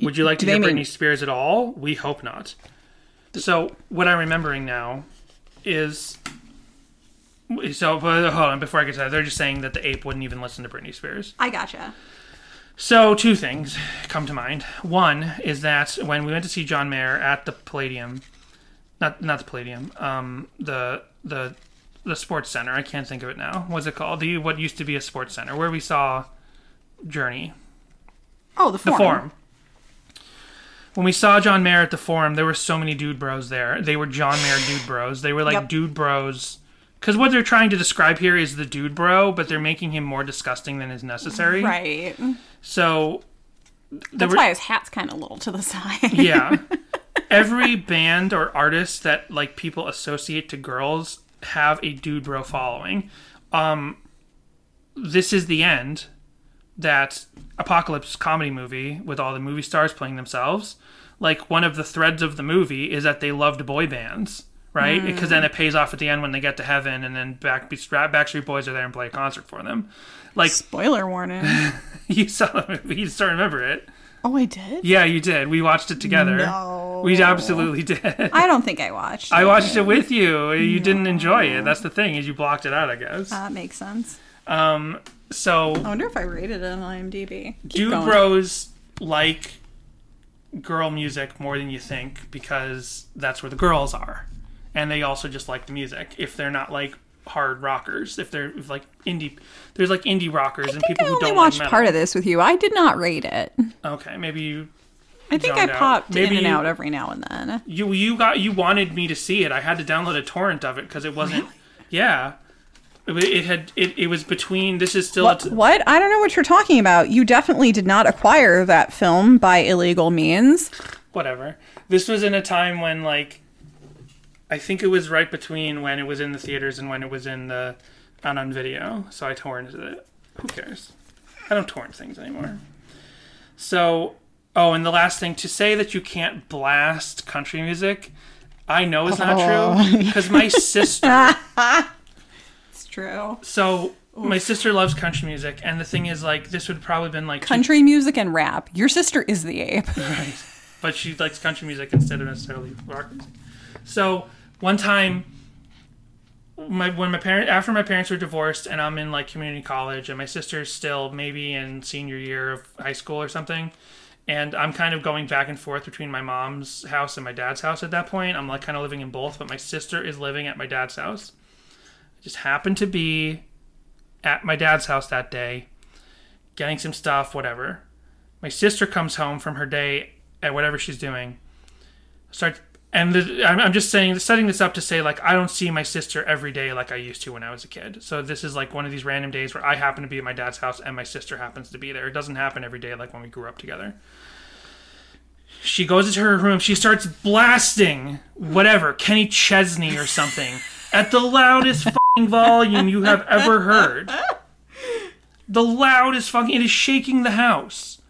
Would you like to Do hear mean- Britney Spears at all? We hope not. So, what I'm remembering now is. So, but hold on, before I get to that, they're just saying that the ape wouldn't even listen to Britney Spears. I gotcha. So two things come to mind. One is that when we went to see John Mayer at the Palladium, not not the Palladium, um, the the the sports center. I can't think of it now. What's it called? The what used to be a sports center where we saw Journey, Oh, the the forum. Forum. When we saw John Mayer at the Forum, there were so many dude bros there. They were John Mayer dude bros. They were like Yep. dude bros. Because what they're trying to describe here is the dude bro, but they're making him more disgusting than is necessary. Right. So That's were- why his hat's kind of little to the side. yeah. Every band or artist that like people associate to girls have a dude bro following. Um this is the end that apocalypse comedy movie with all the movie stars playing themselves. Like one of the threads of the movie is that they loved boy bands, right? Because then mm. it pays off at the end when they get to heaven and then back Backstreet Boys are there and play a concert for them. Like Spoiler warning. you saw the movie, you still remember it. Oh, I did? Yeah, you did. We watched it together. No. We absolutely did. I don't think I watched. I watched it with you. You didn't enjoy it. That's the thing, is you blocked it out, I guess. That makes sense. Um, so I wonder if I rated it on IMDb. Keep dude going. bros like girl music more than you think because that's where the girls are. And they also just like the music. If they're not like hard rockers, if they're if like indie there's like indie rockers and I think people I who only don't watched like part of this with you. I did not rate it. Okay, maybe you I think I out. popped Maybe in and out every now and then. you you got you wanted me to see it. I had to download a torrent of it because it wasn't. Yeah, it, it had it, it was between. This is still. What? t- what? I don't know what you're talking about. You definitely did not acquire that film by illegal means. whatever. This was in a time when like, I think it was right between when it was in the theaters and when it was in the on on video. So I torrented it. Who cares? I don't torrent things anymore. So, oh, and the last thing to say that you can't blast country music. I know is not true oh. because my sister. It's true. So my sister loves country music, and the thing is, like, this would have probably been like, two- Country music and rap. Your sister is the ape. right? But she likes country music instead of necessarily rock music. So one time, my when my parent after my parents were divorced, and I'm in like community college, and my sister's still maybe in senior year of high school or something. And I'm kind of going back and forth between my mom's house and my dad's house at that point. I'm like kind of living in both, but my sister is living at my dad's house. I just happened to be at my dad's house that day, getting some stuff, whatever. My sister comes home from her day at whatever she's doing. Start and the, I'm, just saying, setting this up to say like I don't see my sister every day like I used to when I was a kid. So this is like one of these random days where I happen to be at my dad's house and my sister happens to be there. It doesn't happen every day like when we grew up together. She goes into her room. She starts blasting whatever Kenny Chesney or something at the loudest volume you have ever heard. The loudest fucking. It is shaking the house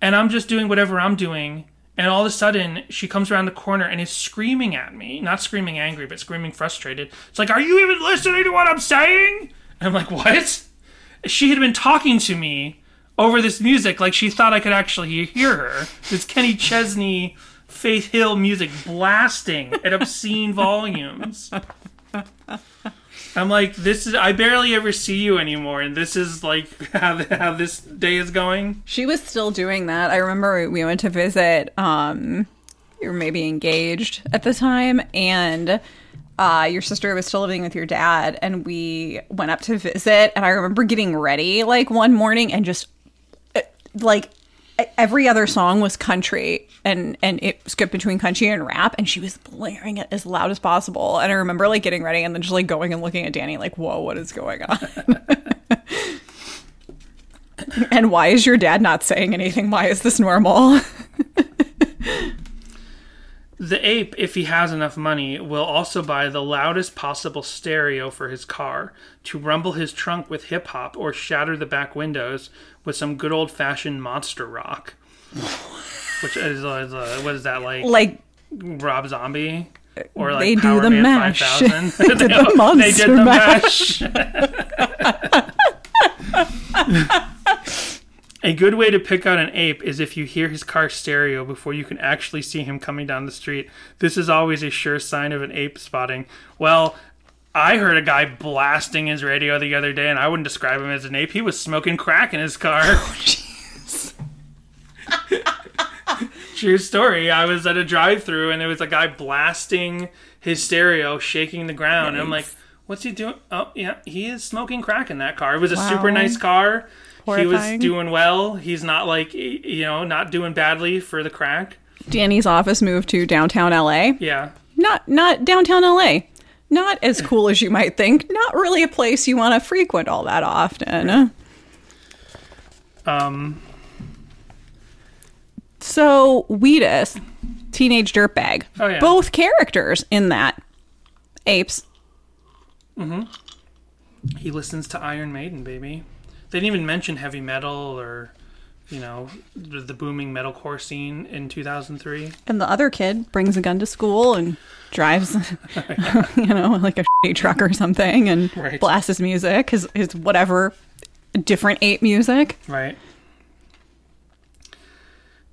and I'm just doing whatever I'm doing. And all of a sudden, she comes around the corner and is screaming at me. Not screaming angry, but screaming frustrated. It's like, Are you even listening to what I'm saying? And I'm like, What? She had been talking to me over this music like she thought I could actually hear her. This Kenny Chesney, Faith Hill music blasting at obscene volumes. I'm like, this is. I barely ever see you anymore, and this is like how, how this day is going. She was still doing that. I remember we went to visit. Um, you were maybe engaged at the time, and uh, your sister was still living with your dad, and we went up to visit. And I remember getting ready like one morning and just uh, like every other song was country and and it skipped between country and rap and she was blaring it as loud as possible. And i remember like getting ready and then just like going and looking at danny like whoa what is going on? And why is your dad not saying anything? Why is this normal? The ape, if he has enough money, will also buy the loudest possible stereo for his car to rumble his trunk with hip hop or shatter the back windows with some good old fashioned monster rock. Which is, uh, is uh, what is that like? like Rob Zombie? Or like They do the Man mash. 5000? They did the They monster did the mash. mash. A good way to pick out an ape is if you hear his car stereo before you can actually see him coming down the street. This is always a sure sign of an ape spotting. Well, I heard a guy blasting his radio the other day, and I wouldn't describe him as an ape. He was smoking crack in his car. Oh, True story. I was at a drive-through and there was a guy blasting his stereo, shaking the ground. And I'm like, "What's he doing?" Oh, yeah, he is smoking crack in that car. It was a super nice car. Horrifying. He was doing well. He's not like you know, not doing badly for the crack. Danny's office moved to downtown LA. Yeah. Not not downtown LA. Not as cool as you might think. Not really a place you want to frequent all that often. Um. So Wheatus, teenage dirtbag. Oh, yeah. Both characters in that apes. Mhm. He listens to Iron Maiden, baby. They didn't even mention heavy metal or, you know, the, the booming metalcore scene in 2003. And the other kid brings a gun to school and drives, you know, like a shitty truck or something and Right. blasts his music, his, his whatever different ape music. Right.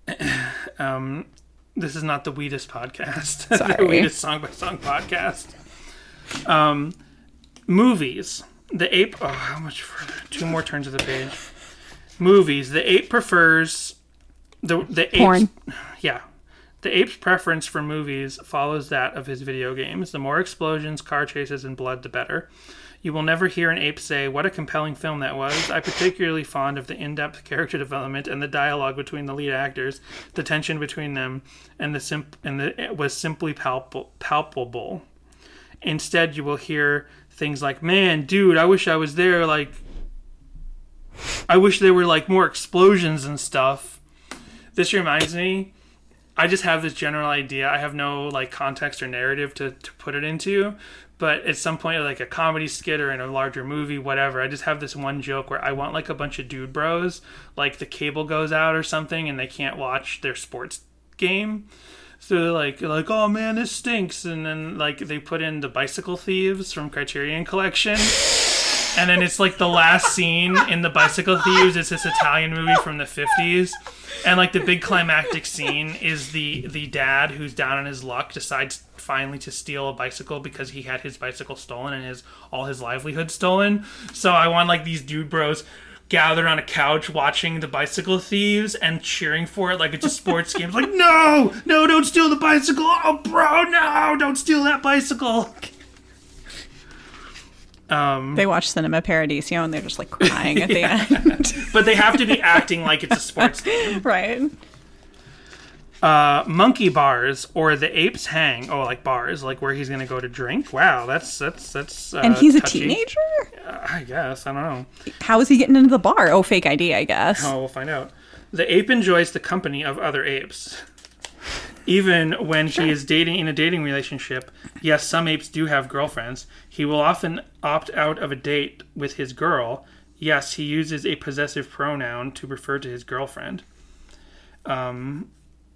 um, this is not the Wheatus podcast. the Sorry. Wheatus song by song podcast. Um, movies. The ape. Oh, how much further? Two more turns of the page. Movies. The ape prefers the the ape. Porn. Yeah. The ape's preference for movies follows that of his video games. The more explosions, car chases, and blood, the better. You will never hear an ape say, What a compelling film that was. I'm particularly fond of the in depth character development and the dialogue between the lead actors. The tension between them and the simp- and the, it was simply palpable. palpable. Instead, you will hear things like, Man, dude, I wish I was there. Like, I wish there were like more explosions and stuff. This reminds me I just have this general idea. I have no like context or narrative to, to put it into, but at some point, like a comedy skit or in a larger movie, whatever, I just have this one joke where I want like a bunch of dude bros, like the cable goes out or something, and they can't watch their sports game. So they're like, like, oh man, this stinks, and then like they put in the Bicycle Thieves from Criterion Collection. And then it's like the last scene in the Bicycle Thieves. It's this Italian movie from the fifties, and like the big climactic scene is the the dad who's down on his luck decides finally to steal a bicycle because he had his bicycle stolen and his all his livelihood stolen. So I want like these dude bros gathered on a couch watching the Bicycle Thieves and cheering for it like it's a sports game. It's like no, no, don't steal the bicycle. Oh, bro, no, don't steal that bicycle. They watch Cinema Paradiso and they're just like crying at the end. But they have to be acting like it's a sports game. right. Uh, monkey bars or the apes hang. Oh, like bars, like where he's gonna go to drink. Wow, that's that's that's. Uh, And he's a touchy. teenager? I guess I don't know. How is he getting into the bar? Oh, fake ID, I guess. Oh, we'll find out. The ape enjoys the company of other apes. Even when he is dating in a dating relationship, yes, some apes do have girlfriends. He will often opt out of a date with his girl. Yes, he uses a possessive pronoun to refer to his girlfriend. Um,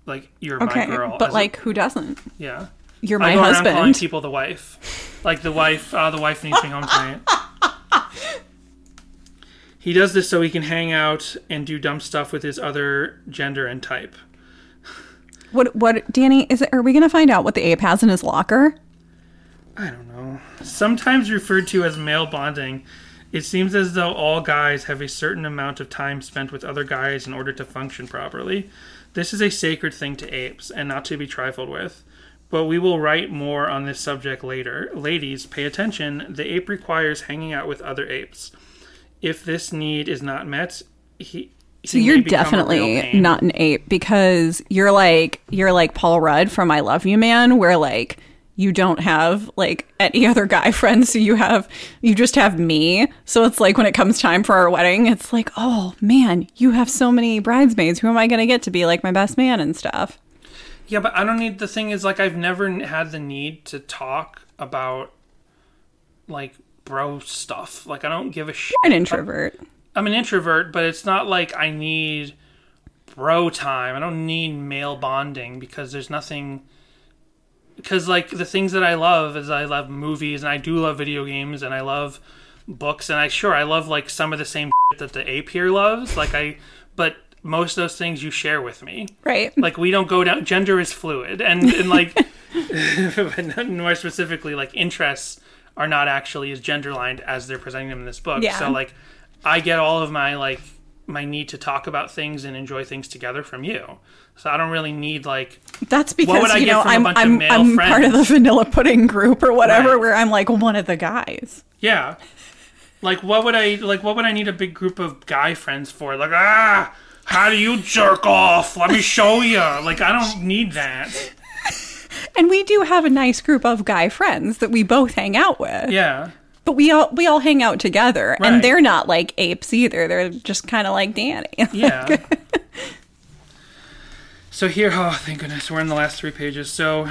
like you're Okay, my girl. but as a- like, who doesn't? yeah. You're my I go around calling people the wife. Like the wife, uh, the wife needs me home tonight. he does this so he can hang out and do dumb stuff with his other gender and type. What? What? Danny? Is it? Are we gonna find out what the ape has in his locker? I don't know. Sometimes referred to as male bonding, it seems as though all guys have a certain amount of time spent with other guys in order to function properly. This is a sacred thing to apes and not to be trifled with. But we will write more on this subject later. Ladies, pay attention. The ape requires hanging out with other apes. If this need is not met, he. So you're definitely not an ape because you're like you're like Paul Rudd from I Love You Man, where like you don't have like any other guy friends, so you have you just have me. So it's like when it comes time for our wedding, it's like, oh man, you have so many bridesmaids. Who am I gonna get to be like my best man and stuff? Yeah, but I don't need. The thing is, like, I've never had the need to talk about, like, bro stuff. Like, I don't give a shit. You're an introvert. I'm an introvert, but it's not like I need bro time. I don't need male bonding because there's nothing. Because, like, the things that I love is I love movies and I do love video games and I love books and I sure I love like some of the same that the ape here loves. Like, I. But most of those things you share with me Right. like we don't go down gender is fluid and, and like more specifically like interests are not actually as gender lined as they're presenting them in this book Yeah. so like i get all of my like my need to talk about things and enjoy things together from you. So I don't really need like That's because I you get know from a I'm I'm, I'm part of the vanilla pudding group or whatever, Right. where I'm like one of the guys. yeah. Like what would I like what would I need a big group of guy friends for? Like ah how do you jerk off? Let me show you. Like I don't need that. And we do have a nice group of guy friends that we both hang out with. Yeah. But we all we all hang out together, Right. and they're not like apes either. They're just kind of like Danny. Yeah. so here, oh thank goodness, we're in the last three pages. So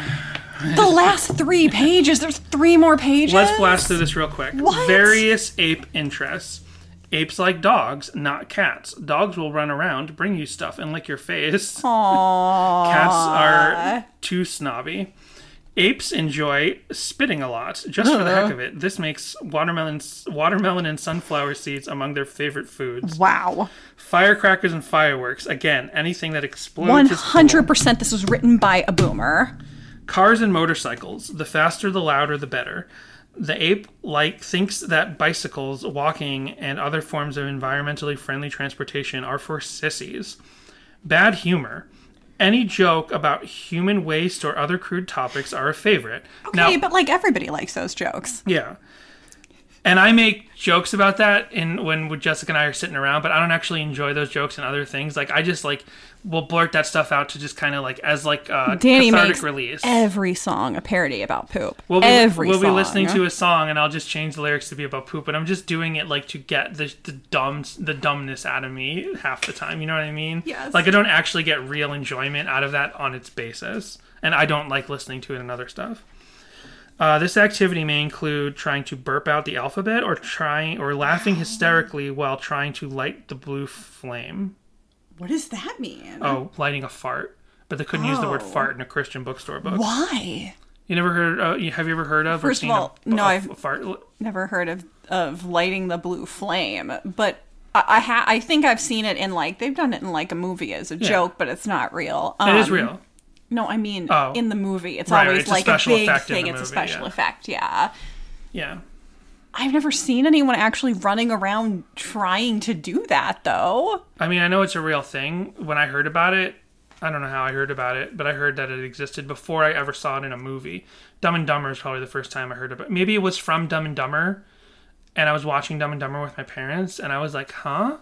the last three pages. There's three more pages. let's blast through this real quick. What? Various ape interests. Apes like dogs, not cats. Dogs will run around, bring you stuff, and lick your face. Aww. Cats are too snobby. Apes enjoy spitting a lot, just for the heck of it. This makes watermelon, watermelon and sunflower seeds among their favorite foods. Wow. Firecrackers and fireworks. Again, anything that explodes. One hundred percent. This was written by a boomer. Cars and motorcycles. The faster, the louder, the better. The ape like thinks that bicycles, walking, and other forms of environmentally friendly transportation are for sissies. Bad humor. Any joke about human waste or other crude topics are a favorite. Okay, but like everybody likes those jokes. Yeah. And I make jokes about that in when Jessica and I are sitting around, but I don't actually enjoy those jokes and other things. Like I just like will blurt that stuff out to just kind of like as like a Danny cathartic makes release. every song a parody about poop. We'll be, every we'll be listening to a song and I'll just change the lyrics to be about poop, but I'm just doing it like to get the the dumb the dumbness out of me half the time. You know what I mean? Yes. Like I don't actually get real enjoyment out of that on its basis, and I don't like listening to it and other stuff. Uh, this activity may include trying to burp out the alphabet or trying or laughing hysterically while trying to light the blue flame. What does that mean? Oh, lighting a fart. But they couldn't use the word Oh. fart in a Christian bookstore book. Why? You never heard? Uh, you- have you ever heard of or First of seen all, a, no, a- I've- a fart? Never heard of of lighting the blue flame, but I I, ha- I think I've seen it in like they've done it in like a movie as a joke, but it's not real. Um, It is real. No, I mean Oh. in the movie, it's Right, always it's like a, special big thing. It's a special yeah. effect. Yeah, Yeah. I've never seen anyone actually running around trying to do that though. I mean, I know it's a real thing. When I heard about it, I don't know how I heard about it, but I heard that it existed before I ever saw it in a movie. Dumb and Dumber is probably the first time I heard about it. Maybe it was from Dumb and Dumber, and I was watching Dumb and Dumber with my parents, and I was like, huh?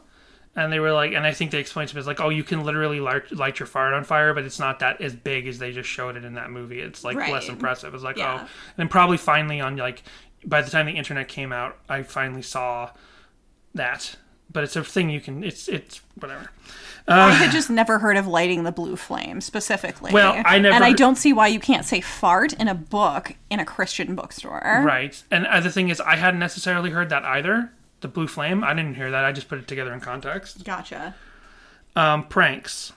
And they were like, and I think they explained to me, it's like, oh, you can literally light, light your fart on fire, but it's not that as big as they just showed it in that movie. It's like less impressive. It's like, Yeah. oh. And probably finally on like, by the time the internet came out, I finally saw that. But it's a thing you can, it's, it's, whatever. I had just never heard of lighting the blue flame specifically. Well, I never- and I don't see why you can't say fart in a book in a Christian bookstore. Right. And uh, the thing is, I hadn't necessarily heard that either. The blue flame, I didn't hear that. I just put it together in context. Gotcha. Um, pranks.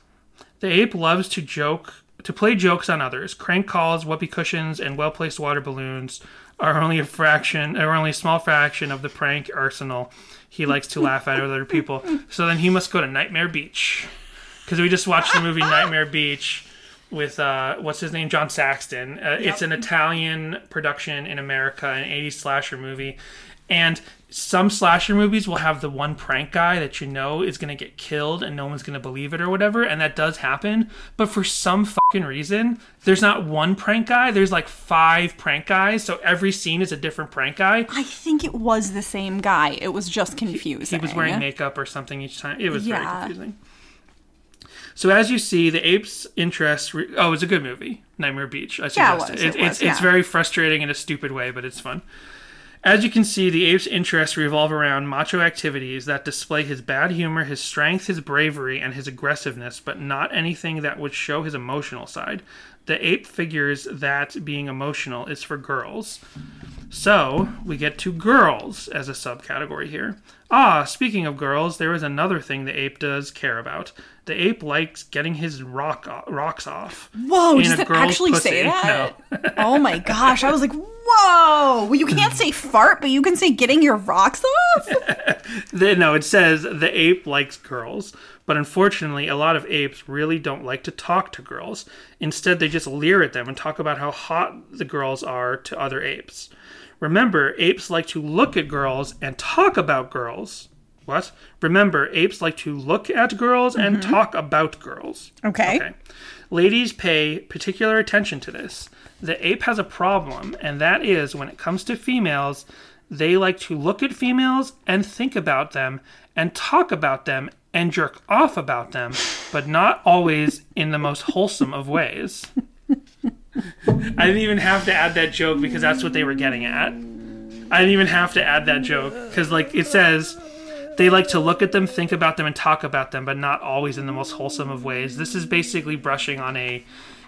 The ape loves to joke, to play jokes on others. Crank calls, whoopee cushions, and well placed water balloons are only a fraction, or only a small fraction of the prank arsenal he likes to laugh at other people. So then he must go to Nightmare Beach. Because we just watched the movie Nightmare Beach with uh, what's his name, John Saxon. Uh, It's an Italian production in America, an '80s slasher movie, and some slasher movies will have the one prank guy that you know is going to get killed and no one's going to believe it or whatever, and that does happen. But for some fucking reason, there's not one prank guy. There's like five prank guys, so every scene is a different prank guy. I think it was the same guy. It was just confusing. He was wearing makeup or something each time. It was very confusing. So as you see, the ape's interest. Re- oh, it's a good movie, Nightmare Beach. I Yeah, it was, it. it it's was, it's yeah. very frustrating in a stupid way, but it's fun. As you can see, the ape's interests revolve around macho activities that display his bad humor, his strength, his bravery, and his aggressiveness, but not anything that would show his emotional side. The ape figures that being emotional is for girls. So, we get to girls as a subcategory here. Ah, speaking of girls, there is another thing the ape does care about. The ape likes getting his rock rocks off. Whoa, does it actually pussy. say that? No. oh my gosh. I was like, whoa. Well, you can't say fart, but you can say getting your rocks off? No, it says the ape likes girls, but unfortunately, a lot of apes really don't like to talk to girls. Instead, they just leer at them and talk about how hot the girls are to other apes. Remember, apes like to look at girls and talk about girls. What? Remember, apes like to look at girls and mm-hmm. talk about girls. Okay. Okay. Ladies pay particular attention to this. The ape has a problem, and that is when it comes to females, they like to look at females and think about them and talk about them and jerk off about them, but not always in the most wholesome of ways. I didn't even have to add that joke because that's what they were getting at. I didn't even have to add that joke because, like, it says they like to look at them, think about them, and talk about them, but not always in the most wholesome of ways. This is basically brushing on a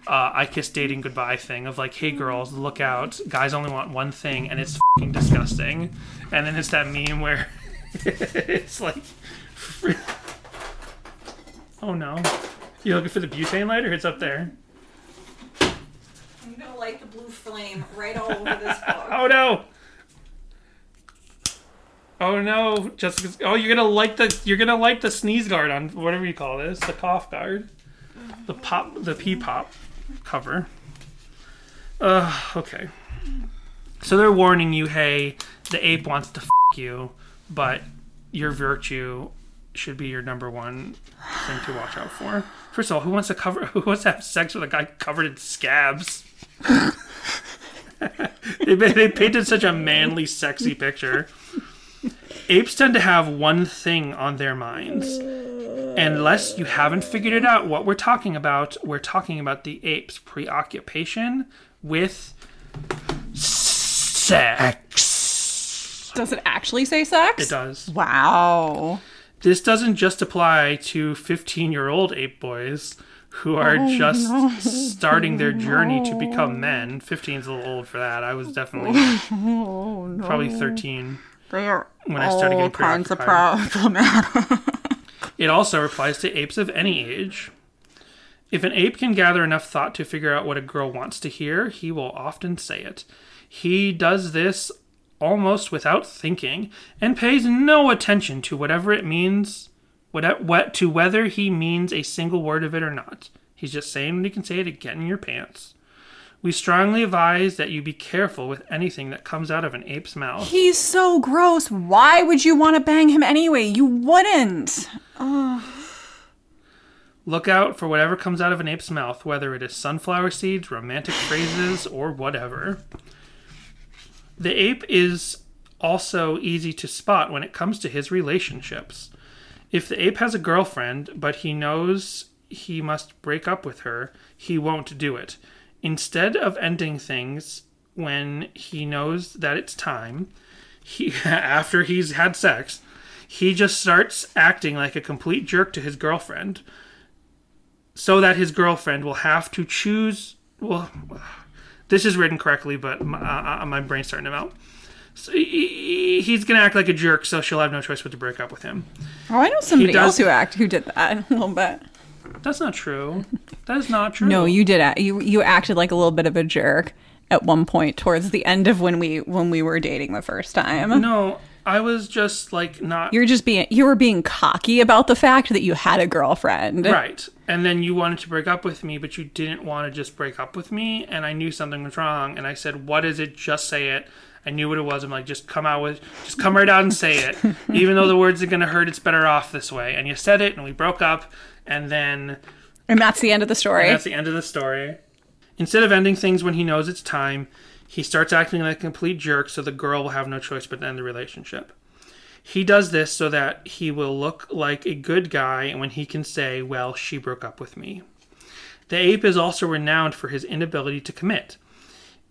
uh, I kiss dating goodbye thing of like, hey girls, look out, guys only want one thing, and it's disgusting. And then it's that meme where it's like, oh no, you looking for the butane lighter? It's up there. I'm gonna light the blue flame right all over this book. Oh no. Oh no, Jessica's. Oh, you're gonna like the you're gonna like the sneeze guard on whatever you call this, the cough guard, the pop, the pee pop cover. Uh, okay. So they're warning you, hey, the ape wants to f- you, but your virtue should be your number one thing to watch out for. First of all, who wants to cover? Who wants to have sex with a guy covered in scabs? they, they painted such a manly, sexy picture. Apes tend to have one thing on their minds. Unless you haven't figured it out what we're talking about, we're talking about the ape's preoccupation with sex. Does it actually say sex? It does. Wow. This doesn't just apply to 15 year old ape boys who are oh, just starting their journey to become men. 15 is a little old for that. I was definitely oh, probably 13 They are when I started getting kinds of problematic. It also applies to apes of any age. If an ape can gather enough thought to figure out what a girl wants to hear, he will often say it. He does this almost without thinking and pays no attention to whatever it means, what, what to whether he means a single word of it or not. He's just saying what he can say to get in your pants. We strongly advise that you be careful with anything that comes out of an ape's mouth. He's so gross. Why would you want to bang him anyway? You wouldn't. Look out for whatever comes out of an ape's mouth, whether it is sunflower seeds, romantic phrases, or whatever. The ape is also easy to spot when it comes to his relationships. If the ape has a girlfriend, but he knows he must break up with her, he won't do it. Instead of ending things when he knows that it's time, he after he's had sex, he just starts acting like a complete jerk to his girlfriend so that his girlfriend will have to choose. Well, this is written correctly, but my, uh, my brain's starting to melt. So he, he's gonna act like a jerk, so she'll have no choice but to break up with him. Oh, I know somebody does- else who act who did that a little bit. That's not true. That is not true. No, you did. Act, you you acted like a little bit of a jerk at one point towards the end of when we when we were dating the first time. No, I was just like not You're just being you were being cocky about the fact that you had a girlfriend. right. And then you wanted to break up with me, but you didn't want to just break up with me. And I knew something was wrong. And I said, "What is it? Just say it." I knew what it was. I'm like, just come out with, just come right out and say it. Even though the words are gonna hurt, it's better off this way. And you said it, and we broke up. And then And that's the end of the story. that's the end of the story. Instead of ending things when he knows it's time, he starts acting like a complete jerk, so the girl will have no choice but to end the relationship. He does this so that he will look like a good guy when he can say, Well, she broke up with me. The ape is also renowned for his inability to commit.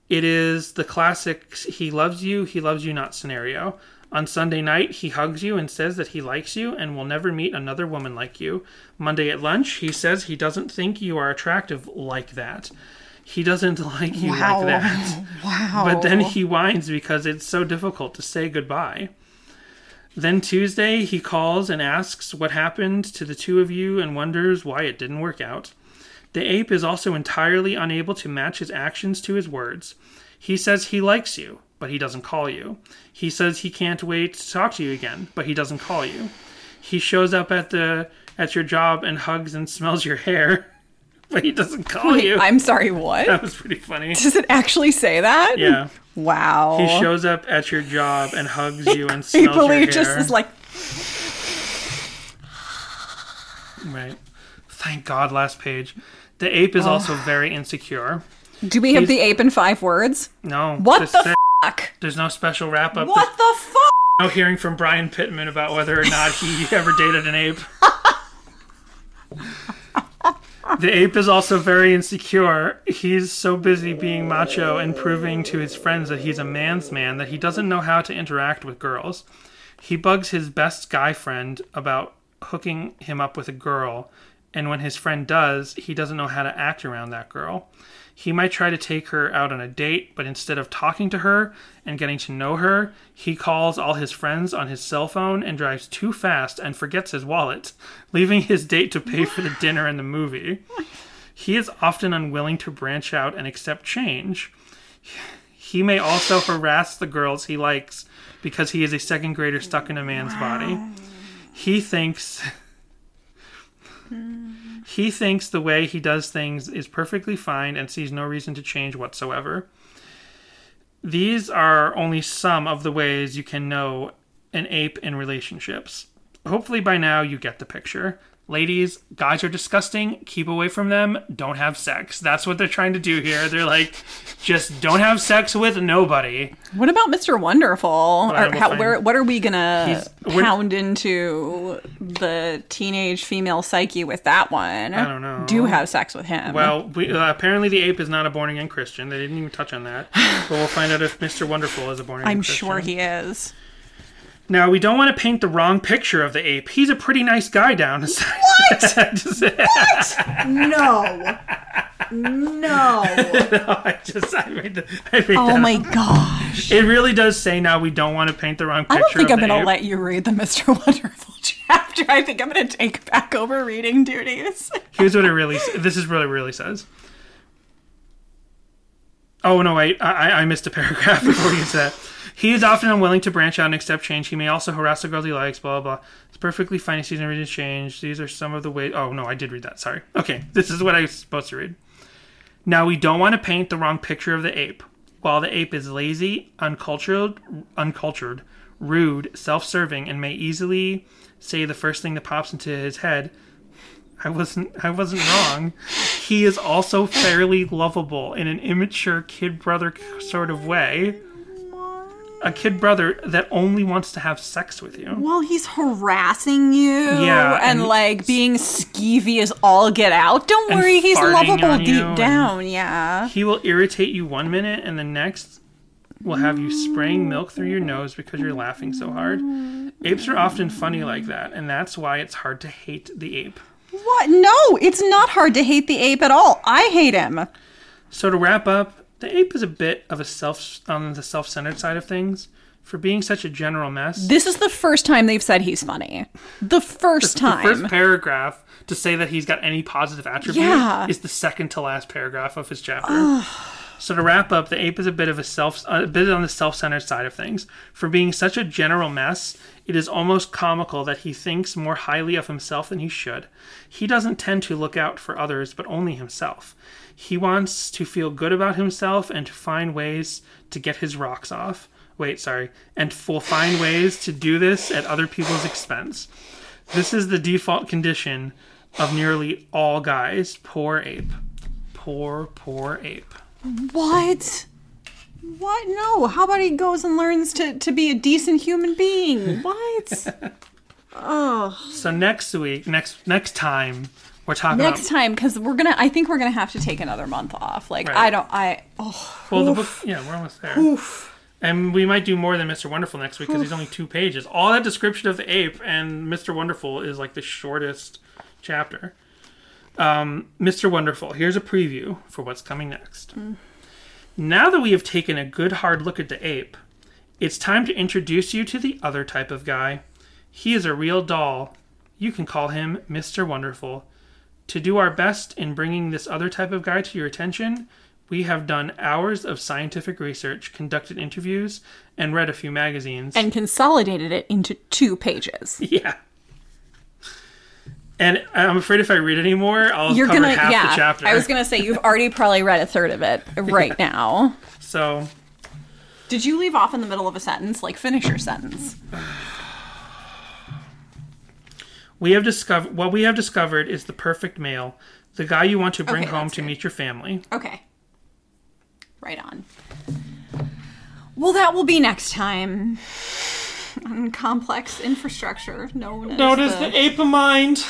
It is the classic he loves you, he loves you not scenario. On Sunday night, he hugs you and says that he likes you and will never meet another woman like you. Monday at lunch, he says he doesn't think you are attractive like that. He doesn't like you Wow. like that. wow. But then he whines because it's so difficult to say goodbye. Then Tuesday, he calls and asks what happened to the two of you and wonders why it didn't work out. The ape is also entirely unable to match his actions to his words. He says he likes you, but he doesn't call you. He says he can't wait to talk to you again, but he doesn't call you. He shows up at the at your job and hugs and smells your hair, but he doesn't call Wait, you. I'm sorry, what? that was pretty funny. Does it actually say that? Yeah. Wow. He shows up at your job and hugs you and smells People your he hair. just is like Right. Thank God, last page. The ape is also very insecure. Do we have He's- the ape in five words? No. What the fuck? There's no special wrap up. What the fuck? no hearing from Brian Pittman about whether or not he ever dated an ape. The ape is also very insecure. He's so busy being macho and proving to his friends that he's a man's man that he doesn't know how to interact with girls. He bugs his best guy friend about hooking him up with a girl, and when his friend does, he doesn't know how to act around that girl. He might try to take her out on a date, but instead of talking to her and getting to know her, he calls all his friends on his cell phone and drives too fast and forgets his wallet, leaving his date to pay for the dinner and the movie. He is often unwilling to branch out and accept change. He may also harass the girls he likes because he is a second grader stuck in a man's body. He thinks hmm. He thinks the way he does things is perfectly fine and sees no reason to change whatsoever. These are only some of the ways you can know an ape in relationships. Hopefully, by now, you get the picture. Ladies, guys are disgusting. Keep away from them. Don't have sex. That's what they're trying to do here. They're like, just don't have sex with nobody. What about Mr. Wonderful? Or how, where, what are we gonna pound into the teenage female psyche with that one? I don't know. Do have sex with him? Well, we, uh, apparently the ape is not a born again Christian. They didn't even touch on that. but we'll find out if Mr. Wonderful is a born again Christian. I'm Christian. sure he is. Now, we don't want to paint the wrong picture of the ape. He's a pretty nice guy down. What? What? No, no. no I just, I made, the, I made Oh my up. gosh! It really does say now we don't want to paint the wrong picture I don't think I'm gonna let you read the Mr. Wonderful chapter. I think I'm gonna take back over reading duties. Here's what it really. This is what it really says. Oh no! Wait, I, I- I missed a paragraph before you said. He is often unwilling to branch out and accept change. He may also harass the girls he likes. Blah blah. blah. It's perfectly fine. He sees no reason to change. These are some of the ways. Oh no, I did read that. Sorry. Okay, this is what I was supposed to read. Now we don't want to paint the wrong picture of the ape. While the ape is lazy, uncultured, uncultured, rude, self-serving, and may easily say the first thing that pops into his head, I wasn't I wasn't wrong. He is also fairly lovable in an immature kid brother sort of way. A kid brother that only wants to have sex with you. Well, he's harassing you, Yeah, and, and- like being skeevy as all get out. Don't worry, he's lovable deep down. Yeah. He will irritate you one minute and the next will have you spraying milk through your nose because you're laughing so hard. Apes are often funny like that, and that's why it's hard to hate the ape. What? No, it's not hard to hate the ape at all. I hate him. So to wrap up, the ape is a bit of a self on the self-centered side of things. For being such a general mess, This is the first time they've said he's funny. The first the time. first paragraph to say that he's got any positive attribute Yeah. is the second to last paragraph of his chapter. So to wrap up, the ape is a bit of a self, a bit on the self-centered side of things. For being such a general mess, it is almost comical that he thinks more highly of himself than he should. He doesn't tend to look out for others, but only himself. He wants to feel good about himself and to find ways to get his rocks off. Wait, sorry. And will find ways to do this at other people's expense. This is the default condition of nearly all guys. Poor ape. Poor, poor ape. What? What? No. How about he goes and learns to, to be a decent human being? What? So next week, next next time, we're talking Next about time, because we're gonna. I think we're gonna have to take another month off. Like Right. I don't. I. Oh. well the book. Yeah, we're almost there. And we might do more than Mr. Wonderful next week because he's only two pages. All that description of the ape and Mr. Wonderful is like the shortest chapter. Um, Mr. Wonderful, here's a preview for what's coming next. Now that we have taken a good hard look at the ape, it's time to introduce you to the other type of guy. He is a real doll. You can call him Mr. Wonderful. To do our best in bringing this other type of guy to your attention, we have done hours of scientific research, conducted interviews, and read a few magazines. And consolidated it into two pages. yeah. And I'm afraid if I read anymore, I'll You're cover gonna, half yeah, the chapter. I was gonna say you've already probably read a third of it right yeah. now. So, did you leave off in the middle of a sentence? Like finish your sentence. We have discovered what we have discovered is the perfect male, the guy you want to bring okay, home to meet your family. Okay. Right on. Well, that will be next time and complex infrastructure known as. The, the Ape Mind.